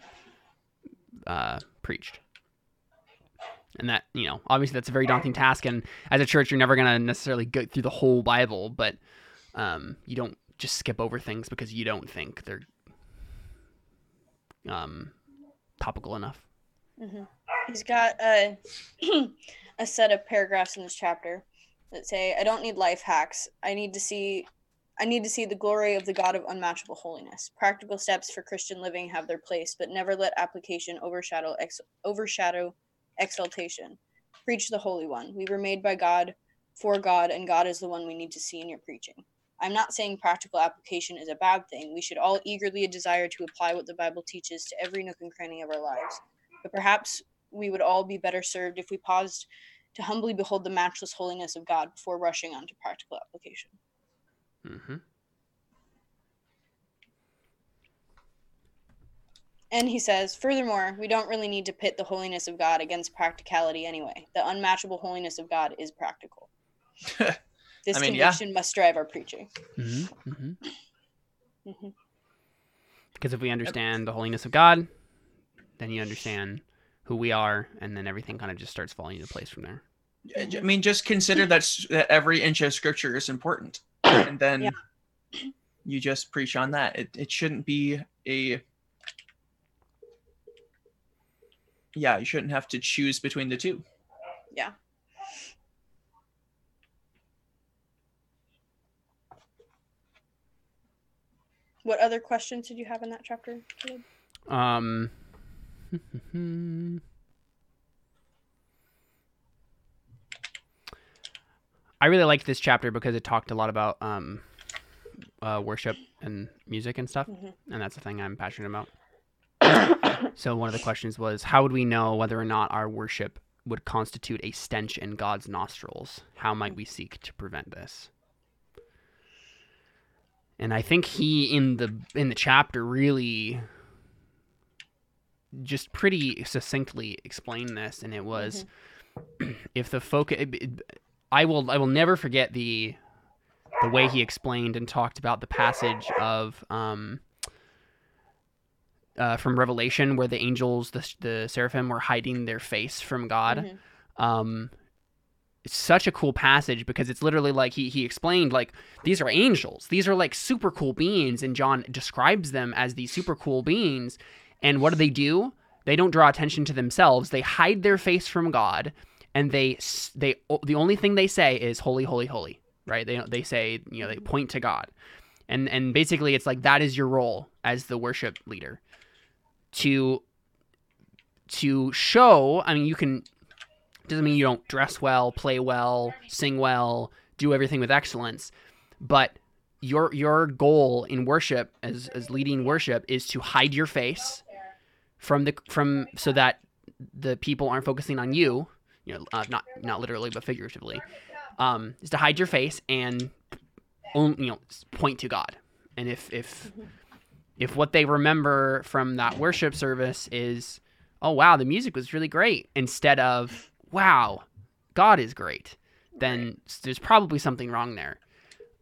uh, preached. And that, you know, obviously that's a very daunting task. And as a church, you're never going to necessarily go through the whole Bible, but um, you don't just skip over things because you don't think they're um, topical enough. hmm He's got a <clears throat> a set of paragraphs in this chapter that say, "I don't need life hacks. I need to see, I need to see the glory of the God of unmatchable holiness. Practical steps for Christian living have their place, but never let application overshadow ex- overshadow exaltation. Preach the Holy One. We were made by God, for God, and God is the one we need to see in your preaching." I'm not saying practical application is a bad thing. We should all eagerly desire to apply what the Bible teaches to every nook and cranny of our lives but perhaps we would all be better served if we paused to humbly behold the matchless holiness of God before rushing on to practical application. Hmm And he says, furthermore, we don't really need to pit the holiness of God against practicality anyway. The unmatchable holiness of God is practical. <laughs> This I mean, yeah. conviction must drive our preaching. hmm hmm hmm Because if we understand the holiness of God, then you understand who we are, and then everything kind of just starts falling into place from there. I mean, just consider that, that every inch of scripture is important, and then Yeah. you just preach on that. It it shouldn't be a yeah. You shouldn't have to choose between the two. Yeah. What other questions did you have in that chapter? Caleb? Um, <laughs> hmm, hmm, hmm. I really liked this chapter because it talked a lot about um, uh, worship and music and stuff, Mhm. and that's the thing I'm passionate about. so one of the questions was, how would we know whether or not our worship would constitute a stench in God's nostrils? How might we seek to prevent this? And I think he in the in the chapter really just pretty succinctly explained this, and it was <clears throat> if the focus. I will I will never forget the the way he explained and talked about the passage of um uh, from Revelation where the angels the the seraphim were hiding their face from God. Mhm. Um, it's such a cool passage because it's literally like he he explained like these are angels. These are like super cool beings, and John describes them as these super cool beings. And what do they do? They don't draw attention to themselves. They hide their face from God, and they they the only thing they say is holy, holy, holy. Right? They they say you know they point to God, and and basically it's like that is your role as the worship leader to to show. I mean, you can doesn't mean you don't dress well, play well, sing well, do everything with excellence, but your your goal in worship as as leading worship is to hide your face from the from so that the people aren't focusing on you, you know, uh, not not literally but figuratively. Um, is to hide your face and on- you know point to God. And if if if what they remember from that worship service is oh wow the music was really great instead of wow god is great then there's probably something wrong there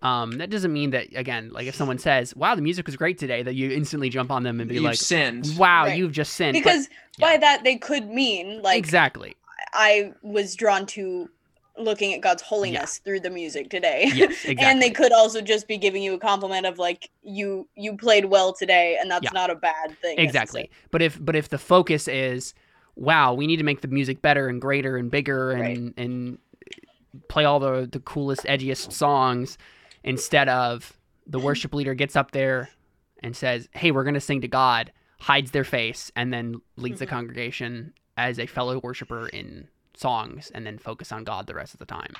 Um, that doesn't mean that again, like if someone says, "Wow, the music was great today," that you instantly jump on them and be You've like, sinned. "Wow, Right. you've just sinned." But- because yeah. by that they could mean like exactly. I was drawn to looking at God's holiness through the music today. Yes, exactly. <laughs> and they could also just be giving you a compliment of like you you played well today and that's Yeah. not a bad thing. exactly but if but if the focus is wow we need to make the music better and greater and bigger and Right. and play all the the coolest edgiest songs instead of the <laughs> worship leader gets up there and says hey we're going to sing to god hides their face and then leads the Mhm. congregation as a fellow worshiper in songs and then focus on god the rest of the time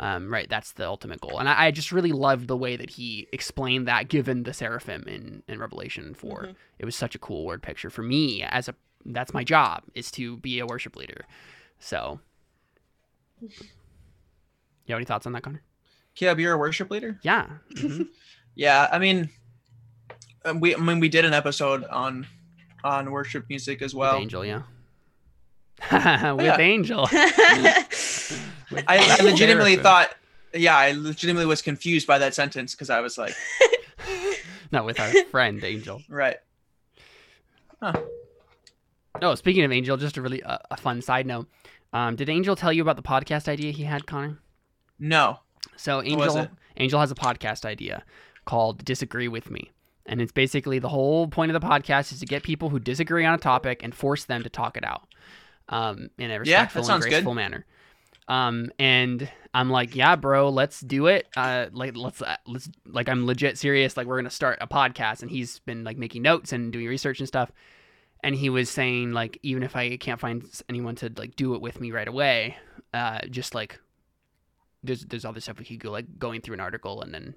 um, right that's the ultimate goal and I, I just really loved the way that he explained that given the seraphim in, in revelation 4 Mhm. it was such a cool word picture for me as a that's my job is to be a worship leader so you have any thoughts on that connor Caleb, you're a worship leader. yeah <laughs> mhm. Yeah, I mean, uh, we I mean we did an episode on on worship music as well. with angel yeah <laughs> with angel. <laughs> I, I legitimately thought, yeah, I legitimately was confused by that sentence because I was like, <laughs> not with our friend angel right, Huh. oh speaking of angel just a really uh, a fun side note um, did angel tell you about the podcast idea he had connor no, So Angel? Angel has a podcast idea called Disagree with Me. And it's basically the whole point of the podcast is to get people who disagree on a topic and force them to talk it out um, in a respectful and sounds good. graceful manner. Um, and I'm like, yeah, bro, let's do it. Uh, like, let's, uh, let's, like, I'm legit serious. Like, we're gonna start a podcast, and he's been like making notes and doing research and stuff. And he was saying like, even if I can't find anyone to like do it with me right away, uh, just like there's there's other stuff we could go like going through an article and then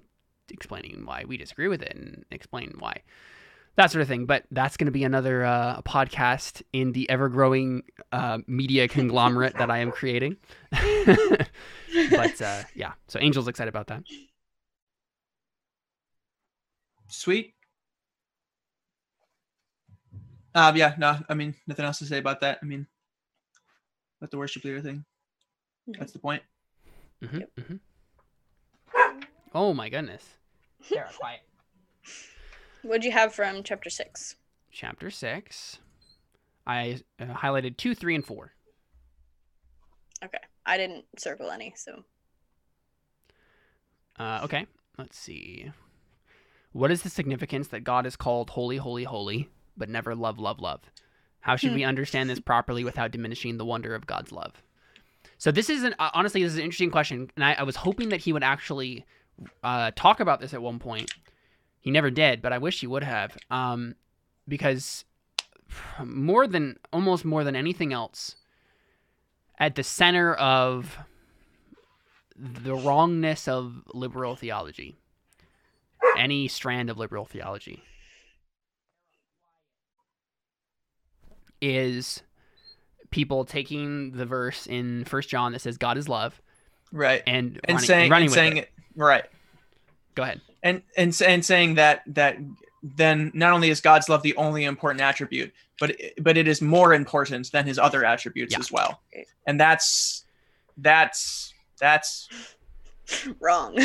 explaining why we disagree with it and explain why that sort of thing but that's going to be another uh, podcast in the ever growing uh, media conglomerate that i am creating <laughs> but uh, yeah so angel's excited about that sweet. Um, yeah, no, I mean nothing else to say about that. I mean, about the worship leader thing. That's the point. hmm hmm oh my goodness Sarah, quiet What'd you have from chapter six? chapter 6 i uh, highlighted 2 3 and 4 Okay. I didn't circle any, so Uh, okay, let's see. What is the significance that God is called holy, holy, holy, but never love, love, love? How should Hmm. we understand this properly without diminishing the wonder of God's love? So this is an uh, honestly this is an interesting question, and I, I was hoping that he would actually uh, talk about this at one point. He never did, but I wish he would have, um, because more than almost more than anything else, at the center of the wrongness of liberal theology, any strand of liberal theology, is people taking the verse in First John that says God is love Right. and, And running, saying running and saying it. it. Right. Go ahead. And and and saying that that then not only is God's love the only important attribute, but but it is more important than his other attributes Yeah. as well. And that's that's that's wrong.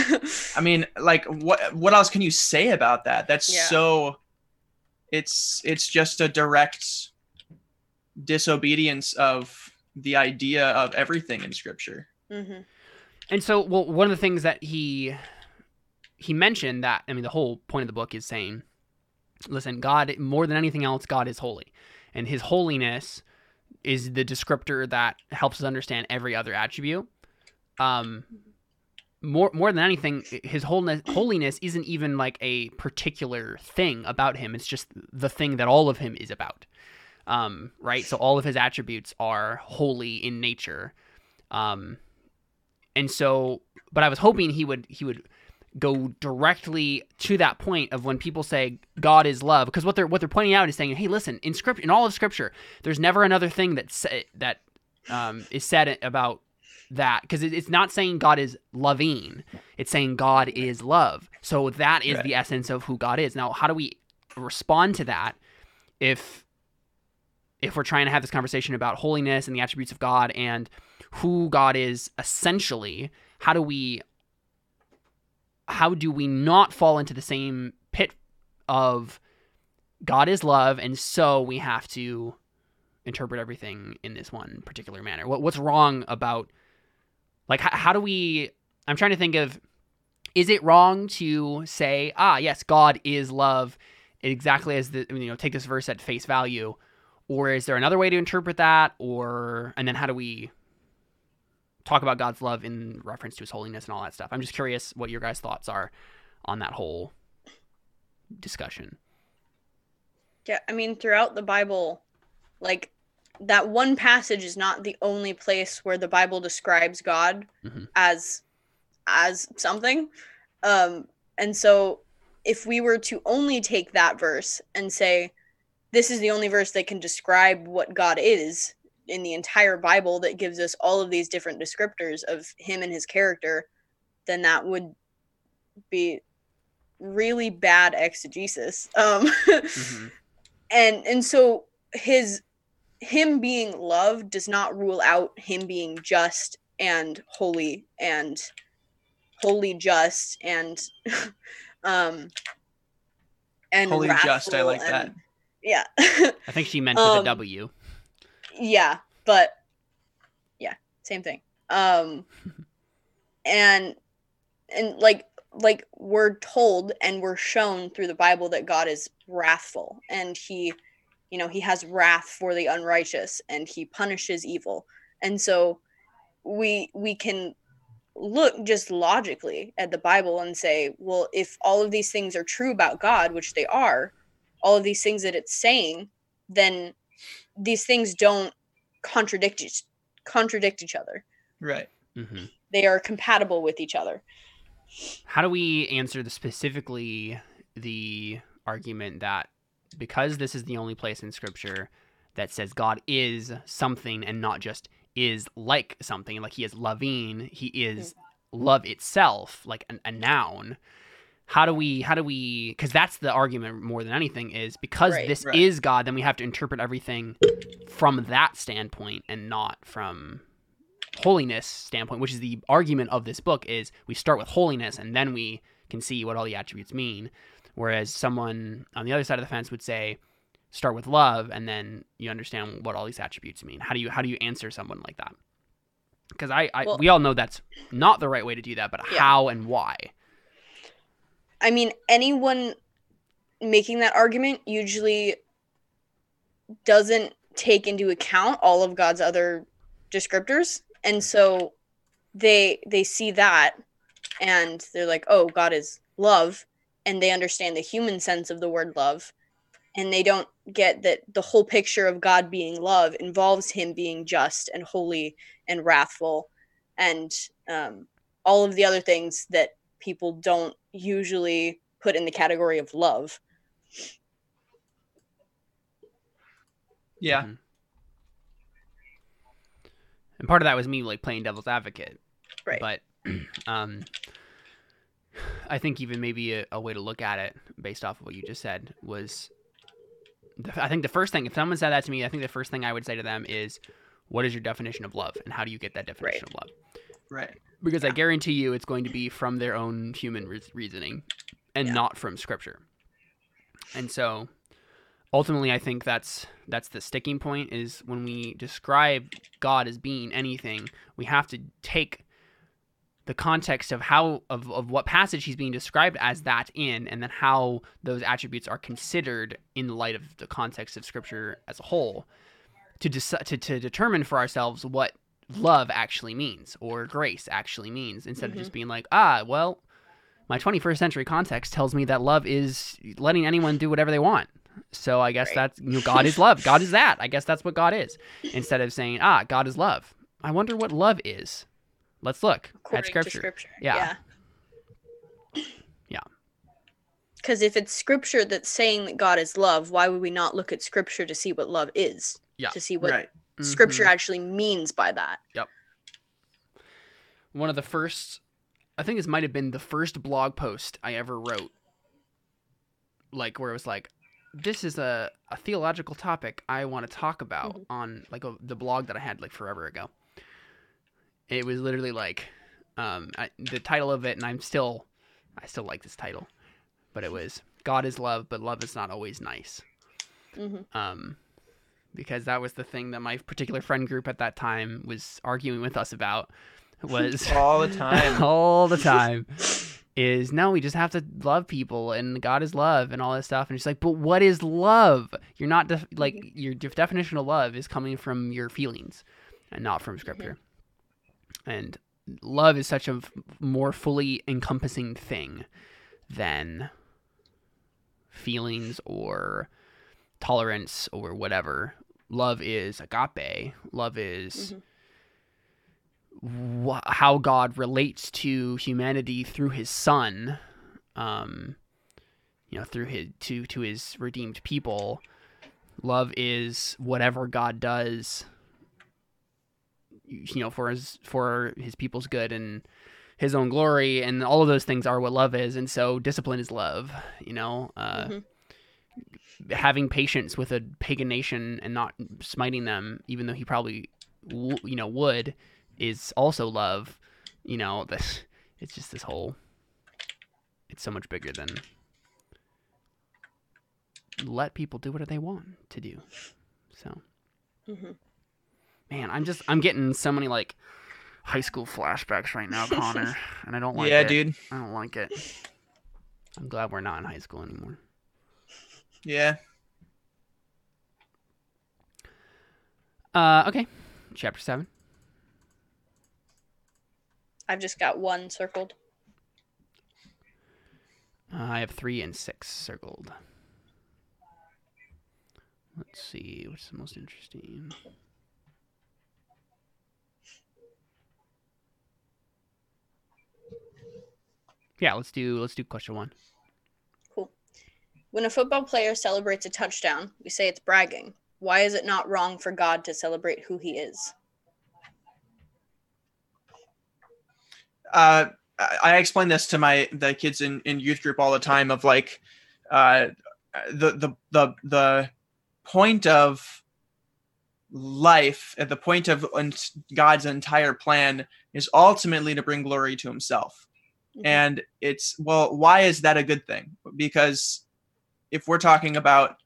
I mean, like what what else can you say about that? That's Yeah. so it's it's just a direct disobedience of the idea of everything in scripture. hmm And so, well, one of the things that he he mentioned that I mean, the whole point of the book is saying, listen, God more than anything else, God is holy, and His holiness is the descriptor that helps us understand every other attribute. Um, more more than anything, His holiness holiness isn't even like a particular thing about Him. It's just the thing that all of Him is about. Um, right. So all of His attributes are holy in nature. Um, and so but i was hoping he would he would go directly to that point of when people say god is love because what they're what they're pointing out is saying hey listen in script in all of scripture there's never another thing that sa- that um, is said about that because it, it's not saying god is loving it's saying god is love. So that is Right. the essence of who god is. Now how do we respond to that if if we're trying to have this conversation about holiness and the attributes of god and who God is essentially, how do we how do we not fall into the same pit of God is love, and so we have to interpret everything in this one particular manner? What, what's wrong about, like, how, how do we? I'm trying to think of, is it wrong to say, ah, yes, God is love, exactly as the you know take this verse at face value, or is there another way to interpret that, or and then how do we talk about God's love in reference to His holiness and all that stuff? I'm just curious what your guys' thoughts are on that whole discussion. Yeah, I mean, throughout the Bible, like that one passage is not the only place where the Bible describes God Mhm. as as something. Um, and so if we were to only take that verse and say this is the only verse that can describe what God is in the entire Bible that gives us all of these different descriptors of him and his character, then that would be really bad exegesis. Um Mhm. <laughs> and and so his him being love does not rule out him being just and holy and holy just and <laughs> um and Holy just, I like that. yeah I think she meant with a <laughs> Um, W. yeah but yeah same thing. Um <laughs> and and like like we're told and we're shown through the bible that god is wrathful and he you know he has wrath for the unrighteous and he punishes evil. And so we we can look just logically at the bible and say well if all of these things are true about god which they are all of these things that it's saying then these things don't contradict each contradict each other Right. hmm they are compatible with each other How do we answer the specifically the argument that because this is the only place in Scripture that says God is something and not just is like something, like He is loving, He is love itself, like a, a noun. How do we? How do we? Because that's the argument more than anything is because Right, this right. is God, then we have to interpret everything from that standpoint and not from holiness standpoint, which is the argument of this book, is we start with holiness and then we can see what all the attributes mean. Whereas someone on the other side of the fence would say, start with love and then you understand what all these attributes mean. How do you how do you answer someone like that? Because I, I Well- we all know that's not the right way to do that, but Yeah. how and why? I mean anyone making that argument usually doesn't take into account all of god's other descriptors. And so they they see that and they're like oh god is love. And they understand the human sense of the word love. And they don't get that the whole picture of god being love involves him being just and holy and wrathful and um, all of the other things that people don't usually put in the category of love Yeah. Mhm. And part of that was me like playing devil's advocate. right But <clears throat> um, I think even maybe a, a way to look at it based off of what you just said was the, I think the first thing, if someone said that to me, I think the first thing I would say to them is, what is your definition of love? And how do you get that definition of love? Right. Because I guarantee you it's going to be from their own human re- reasoning and Yeah. not from scripture. And so ultimately I think that's that's the sticking point is when we describe God as being anything, we have to take the context of how of, of what passage he's being described as that in and then how those attributes are considered in the light of the context of scripture as a whole to deci- to, to determine for ourselves what love actually means or grace actually means instead of just being like ah well my 21st century context tells me that love is letting anyone do whatever they want. So i guess Right. that's you know god is love. God is that. I guess that's what god is. <laughs> Instead of saying ah god is love. I wonder what love is. Let's look according at scripture, to scripture Yeah. Yeah. because if it's scripture that's saying that god is love why would we not look at scripture to see what love is? Yeah. to see what Right. Scripture Mhm. actually means by that Yep. one of the first i think this might have been the first blog post i ever wrote like where it was like this is a, a theological topic i want to talk about Mhm. on like a, the blog that i had like forever ago it was literally like um I, the title of it and i'm still I still like this title, but it was God is love, but love is not always nice. hmm Um, because that was the thing that my particular friend group at that time was arguing with us about was <laughs> All the <laughs> time. all the <laughs> time. Is no we just have to love people and god is love and all this stuff. And she's like but what is love? You're not def- like mm-hmm. your def- definition of love is coming from your feelings and not from scripture. Mm-hmm. And love is such a f- more fully encompassing thing than feelings or tolerance or whatever love is agape love is Mhm. wh- how God relates to humanity through His Son, um, you know, through his to to His redeemed people. Love is whatever God does, you know, for His for His people's good and His own glory, and all of those things are what love is. And so, discipline is love. You know, uh, Mhm. Having patience with a pagan nation and not smiting them, even though He probably, w- you know, would is also love. You know, this it's just this whole. It's so much bigger than. Let people do what they want to do. So, hmm man, I'm just I'm getting so many like high school flashbacks right now, <laughs> Connor, and I don't like yeah, it. dude. I don't like it. I'm glad we're not in high school anymore. Yeah. Uh, okay, chapter seven. I've just got one circled. Uh, I have three and six circled. Let's see, what's the most interesting? Yeah, let's do let's do question one. When a football player celebrates a touchdown, we say it's bragging. Why is it not wrong for God to celebrate who he is? uh, I explain this to my the kids in, in youth group all the time of like uh, the the the the point of life at the point of God's entire plan is ultimately to bring glory to himself. Mhm. And it's well, why is that a good thing? Because if we're talking about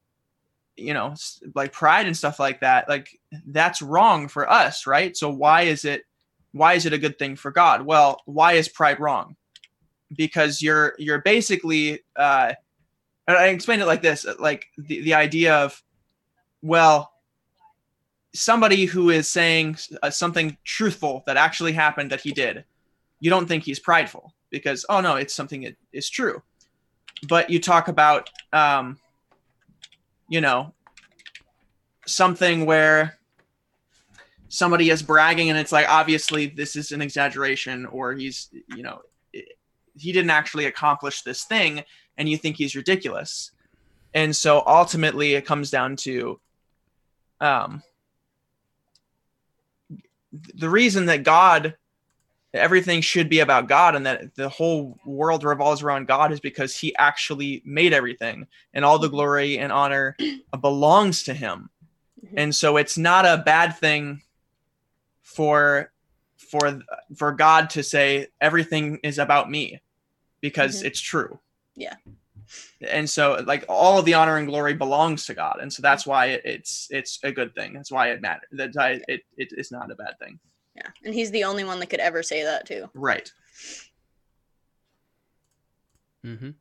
you know like pride and stuff like that, like that's wrong for us, right? So why is it why is it a good thing for God? Well, why is pride wrong? Because you're you're basically uh I explain it like this, like the, the idea of well somebody who is saying uh, something truthful that actually happened that he did you don't think he's prideful because oh no it's something that is true but you talk about um you know something where somebody is bragging and it's like obviously this is an exaggeration or he's you know he didn't actually accomplish this thing and you think he's ridiculous. And so ultimately it comes down to um the reason that god everything should be about god and that the whole world revolves around god is because he actually made everything and all the glory and honor belongs to him. Mhm. and so it's not a bad thing for for for god to say everything is about me because Mhm. it's true. Yeah. and so like all of the honor and glory belongs to god. And so that's why it, it's it's a good thing. That's why it matters that's why it, it is not a bad thing Yeah. And he's the only one that could ever say that too. right Mm-hmm.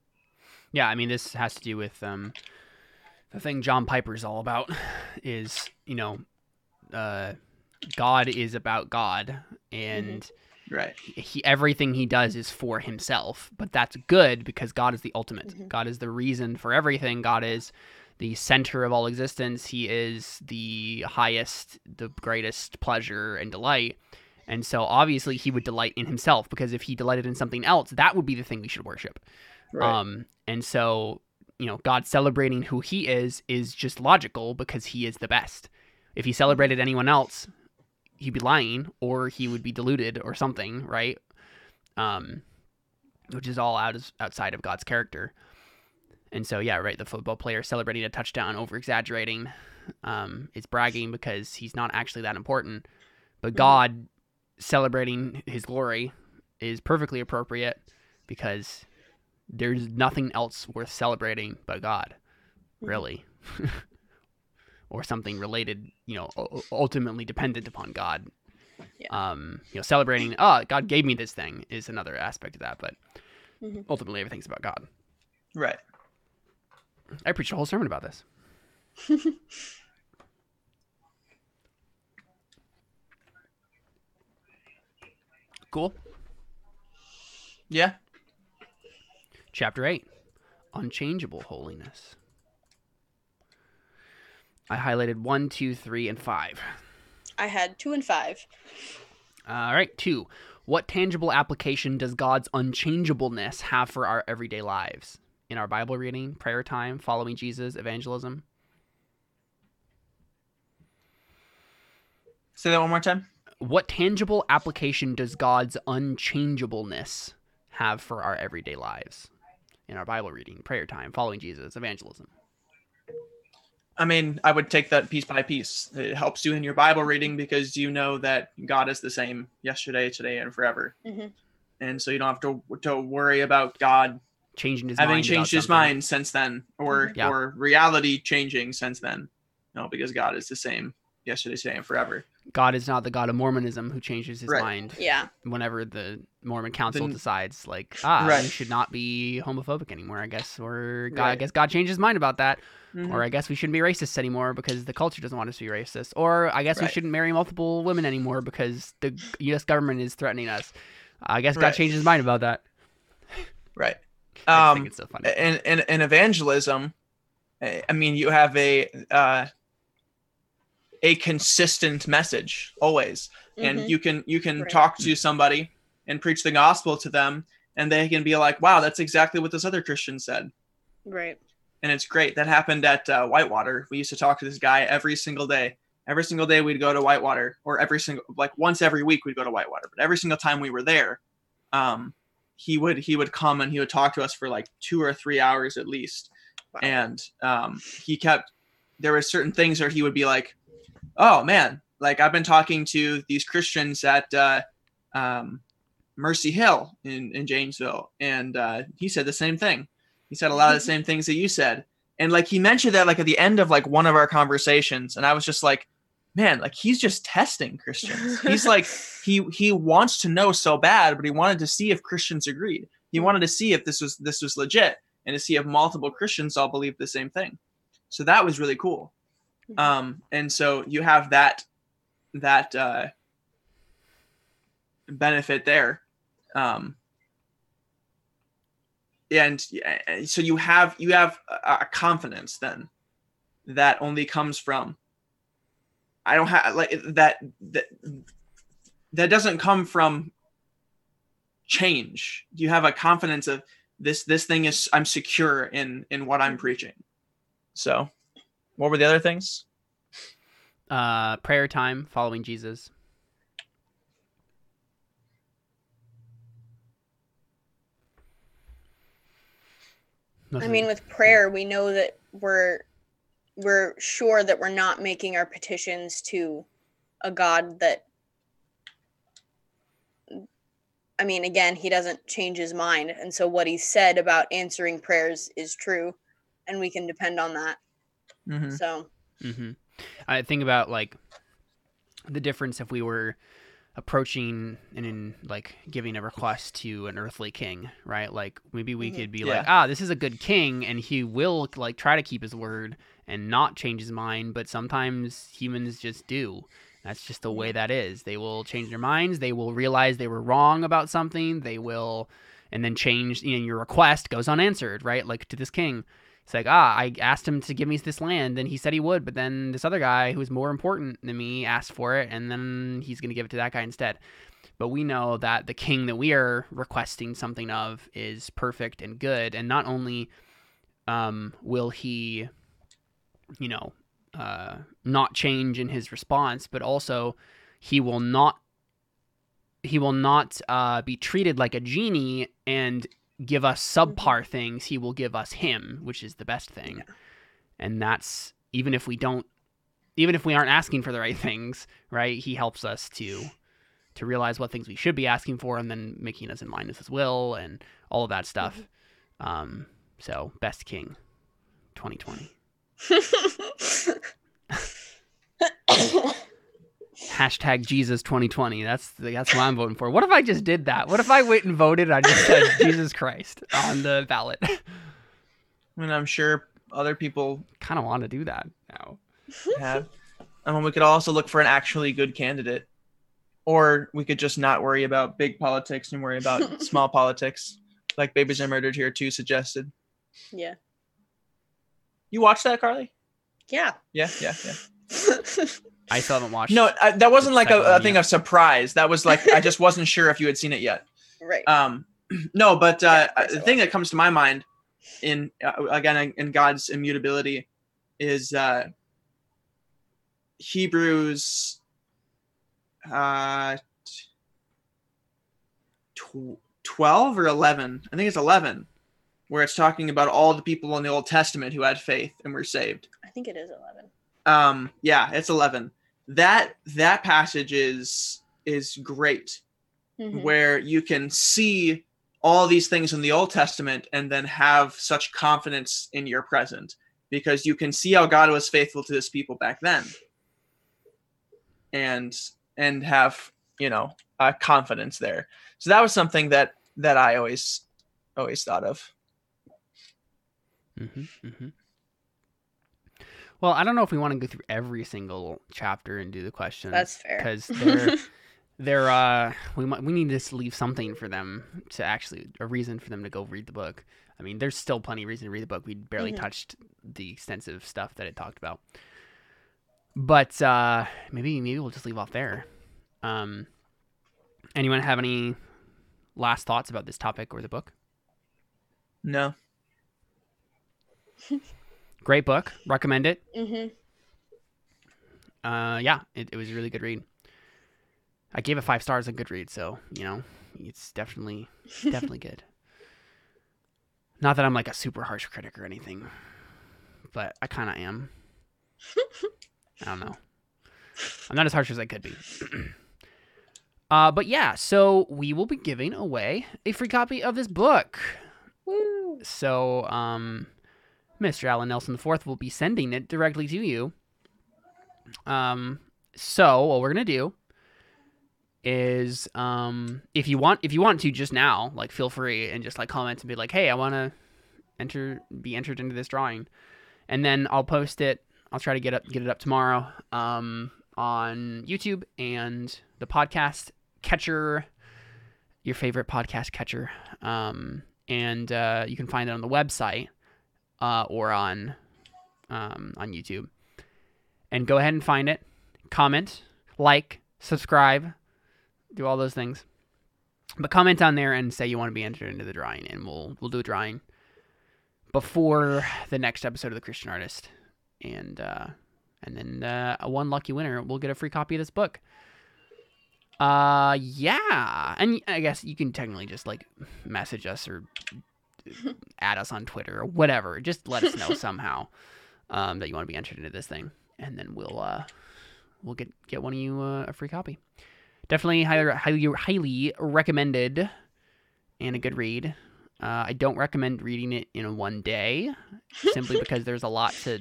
Yeah, I mean, this has to do with um, the thing John Piper's all about is, you know, uh, God is about God, and right he everything he does is for himself. But that's good because God is the ultimate. Mhm. God is the reason for everything. God is the center of all existence. He is the highest, the greatest pleasure and delight. And so obviously he would delight in himself because if he delighted in something else, that would be the thing we should worship. right Um, and so, you know, God celebrating who he is is just logical because he is the best. If he celebrated anyone else, he'd be lying or he would be deluded or something, right? Um, which is all out outside of God's character. And so, yeah, right. The football player celebrating a touchdown, over exaggerating, um, is bragging because he's not actually that important. But Mhm. God celebrating his glory is perfectly appropriate because there's nothing else worth celebrating but God, Mhm. really, <laughs> or something related, you know, ultimately dependent upon God. Yeah. Um, you know, celebrating, oh, God gave me this thing is another aspect of that, but Mhm. ultimately everything's about God. Right. I preached a whole sermon about this. <laughs> Cool. Yeah. Chapter 8 Unchangeable Holiness. I highlighted 1, 2, 3, and 5. I had two and five. All right, 2. What tangible application does God's unchangeableness have for our everyday lives? In our Bible reading, prayer time, following Jesus, evangelism? Say that one more time. What tangible application does God's unchangeableness have for our everyday lives? In our Bible reading, prayer time, following Jesus, evangelism? I mean, I would take that piece by piece. It helps you in your Bible reading because you know that God is the same yesterday, today, and forever. Mhm. And so you don't have to to worry about God Changing his having mind. changed his something. mind since then, or. Yeah. or reality changing since then. No, because God is the same yesterday, today, and forever. God is not the God of Mormonism who changes his Right. mind Yeah. whenever the Mormon Council Then- decides, like, ah, Right. we should not be homophobic anymore. I guess, or God, I guess God changed his mind about that, Mhm. or I guess we shouldn't be racist anymore because the culture doesn't want us to be racist, or I guess we shouldn't marry multiple women anymore because the U.S. government is threatening us. I guess God Right. changed his mind about that. Right. I just Um, think it's so funny. in, in, in evangelism, eh, I mean, you have a uh, a consistent message always, and Mhm. you can you can Right. talk to somebody and preach the gospel to them, and they can be like, "Wow, that's exactly what this other Christian said," right. and it's great. That happened at uh, Whitewater. We used to talk to this guy every single day. Every single day we'd go to Whitewater, or every single like once every week we'd go to Whitewater. But every single time we were there, um, he would he would come and he would talk to us for like two or three hours at least. Wow. and um, he kept there were certain things where he would be like oh man like i've been talking to these christians at uh, um, mercy hill in, in janesville and uh, he said the same thing. He said a lot of the <laughs> same things that you said. And like he mentioned that like at the end of like one of our conversations and i was just like man like he's just testing christians. He's like <laughs> he he wants to know so bad but he wanted to see if christians agreed. He wanted to see if this was this was legit and to see if multiple christians all believed the same thing. So that was really cool. Mhm. um and so you have that that uh benefit there. Um and so you have you have a confidence then that only comes from i don't have like that that that doesn't come from change. You have a confidence of this this thing is i'm secure in in what i'm preaching. So what were the other things? Uh, prayer time, following Jesus. I mean, with prayer, we know that we're we're sure that we're not making our petitions to a God that. I mean, again, he doesn't change his mind, and so what he said about answering prayers is true, and we can depend on that. mm-hmm. So, hmm I think about like the difference if we were approaching and in like giving a request to an earthly king, right? Like maybe we Mhm. could be Yeah. like, ah, this is a good king, and he will like try to keep his word and not change his mind. But sometimes humans just do. That's just the way that is. They will change their minds. They will realize they were wrong about something. They will, and then change. You know, your request goes unanswered, right? Like to this king. It's like, ah, I asked him to give me this land, and he said he would, but then this other guy who's more important than me asked for it, and then he's going to give it to that guy instead. But we know that the king that we are requesting something of is perfect and good, and not only um, will he, you know, uh, not change in his response, but also he will not he will not uh, be treated like a genie and give us subpar things. He will give us him, which is the best thing. Yeah. And that's even if we don't, even if we aren't asking for the right things, right? He helps us to to realize what things we should be asking for, and then making us in line with His will and all of that stuff. Um, so best king, 2020. Hashtag Jesus 2020. That's that's what I'm voting for. What if I just did that? What if I went and voted? I just said <laughs> Jesus Christ on the ballot. I mean, I'm sure other people kind of want to do that now. have. And then we could also look for an actually good candidate. Or we could just not worry about big politics and worry about <laughs> small politics, like Babies Are Murdered Here too suggested. yeah. You watched that, Carly? Yeah. Yeah, yeah, yeah. I still haven't watched. No, I, that wasn't like a, a thing yet. of surprise. That was like I just <laughs> wasn't sure if you had seen it yet. right. Um, <clears throat> no, but uh, Yeah, the thing that comes to my mind, in uh, again in God's immutability, is uh, Hebrews, uh, tw- twelve or eleven. I think it's eleven, where it's talking about all the people in the Old Testament who had faith and were saved. I think it is 11. Um, yeah, it's eleven. That that passage is is great Mhm. where you can see all these things in the Old Testament and then have such confidence in your present because you can see how God was faithful to his people back then and and have you know uh, confidence there so that was something that that I always always thought of hmm hmm Well, I don't know if we want to go through every single chapter and do the questions. That's fair. because <laughs> they're they're uh we might we need to leave something for them to actually a reason for them to go read the book. I mean, there's still plenty of reason to read the book. We barely Mhm. touched the extensive stuff that it talked about. But uh maybe maybe we'll just leave off there. Um anyone have any last thoughts about this topic or the book? no Great book. Recommend it. hmm Uh yeah, it, it was a really good read. I gave it five stars on Goodreads, so you know, it's definitely definitely <laughs> good. Not that I'm like a super harsh critic or anything, but I kind of am. I don't know. I'm not as harsh as I could be. <clears throat> uh, but yeah, so we will be giving away a free copy of this book. Woo. So, um, Mr. Allen Nelson IV will be sending it directly to you. Um, so what we're gonna do is, um, if you want, if you want to just now, like, feel free and just like comment and be like, hey, I want to enter, be entered into this drawing, and then I'll post it. I'll try to get up, get it up tomorrow, um, on YouTube and the podcast catcher, your favorite podcast catcher, um, and uh, you can find it on the website uh, or on um, on YouTube. And go ahead and find it, comment, like, subscribe, do all those things. But comment on there and say you want to be entered into the drawing, and we'll we'll do a drawing before the next episode of the Christian Artist, and uh, and then uh, one lucky winner will get a free copy of this book. Uh, yeah, and I guess you can technically just like message us or add us on Twitter or whatever. Just let us know somehow <laughs> um, that you want to be entered into this thing, and then we'll uh, we'll get get one of you uh, a free copy. Definitely highly highly highly recommended, and a good read. Uh, I don't recommend reading it in one day, simply <laughs> because there's a lot to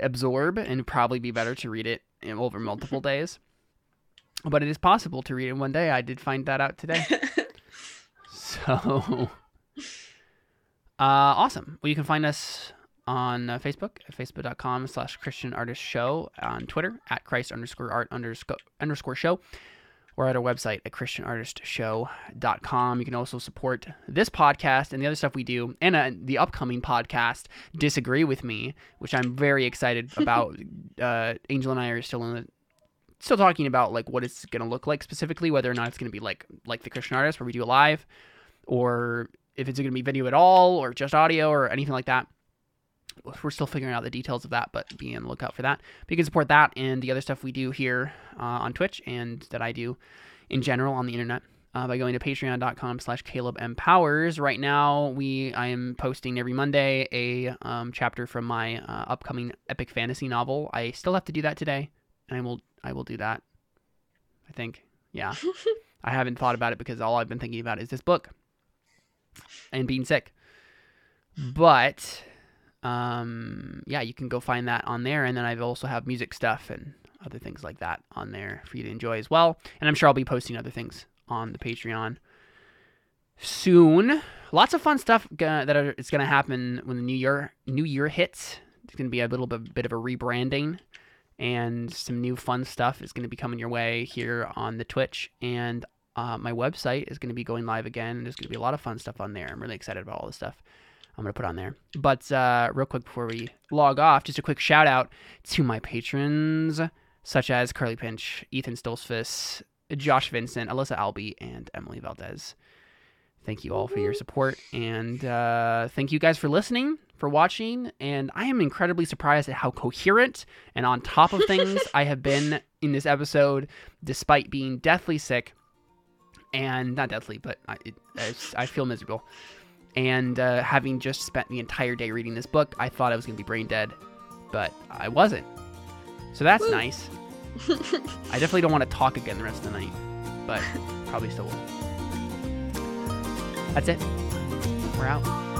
absorb, and probably be better to read it in, over multiple <laughs> days. But it is possible to read it in one day. I did find that out today. So, uh, awesome. Well, you can find us on uh, Facebook at facebook.com slash Christian Artist Show, on Twitter at Christ underscore art underscore, underscore show, or at our website at christianartistshow.com. You can also support this podcast and the other stuff we do, and uh, the upcoming podcast, Disagree With Me, which I'm very excited <laughs> about. uh, Angel and I are still in the still talking about like what it's gonna look like specifically, whether or not it's gonna be like like the Christian artist where we do it live, or if it's gonna be video at all, or just audio, or anything like that. We're still figuring out the details of that, but be on the lookout for that. But you can support that and the other stuff we do here uh, on Twitch and that I do in general on the internet uh, by going to patreon.com slash caleb m powers. Right now we i am posting every monday a um, chapter from my uh, upcoming epic fantasy novel. I still have to do that today and i will i will do that i think. Yeah. <laughs> I haven't thought about it because all i've been thinking about is this book and being sick but um, yeah, you can go find that on there. And then I also have music stuff and other things like that on there for you to enjoy as well. And I'm sure I'll be posting other things on the Patreon soon. Lots of fun stuff that are, is going to happen when the new year new year hits. It's going to be a little bit, bit of a rebranding and some new fun stuff is going to be coming your way here on the Twitch and uh, my website is going to be going live again. There's going to be a lot of fun stuff on there. I'm really excited about all this stuff. I'm going to put on there. But uh, real quick before we log off, just a quick shout out to my patrons, such as Carly Pinch, Ethan Stolzfus, Josh Vincent, Alyssa Albee, and Emily Valdez. Thank you all for your support. And uh, thank you guys for listening, for watching. And I am incredibly surprised at how coherent and on top of things <laughs> I have been in this episode, despite being deathly sick. And not deathly, but I, it, I feel miserable and uh, having just spent the entire day reading this book, I thought I was going to be brain dead, but I wasn't. So that's Woo. nice. <laughs> I definitely don't want to talk again the rest of the night, but probably still will. That's it. We're out.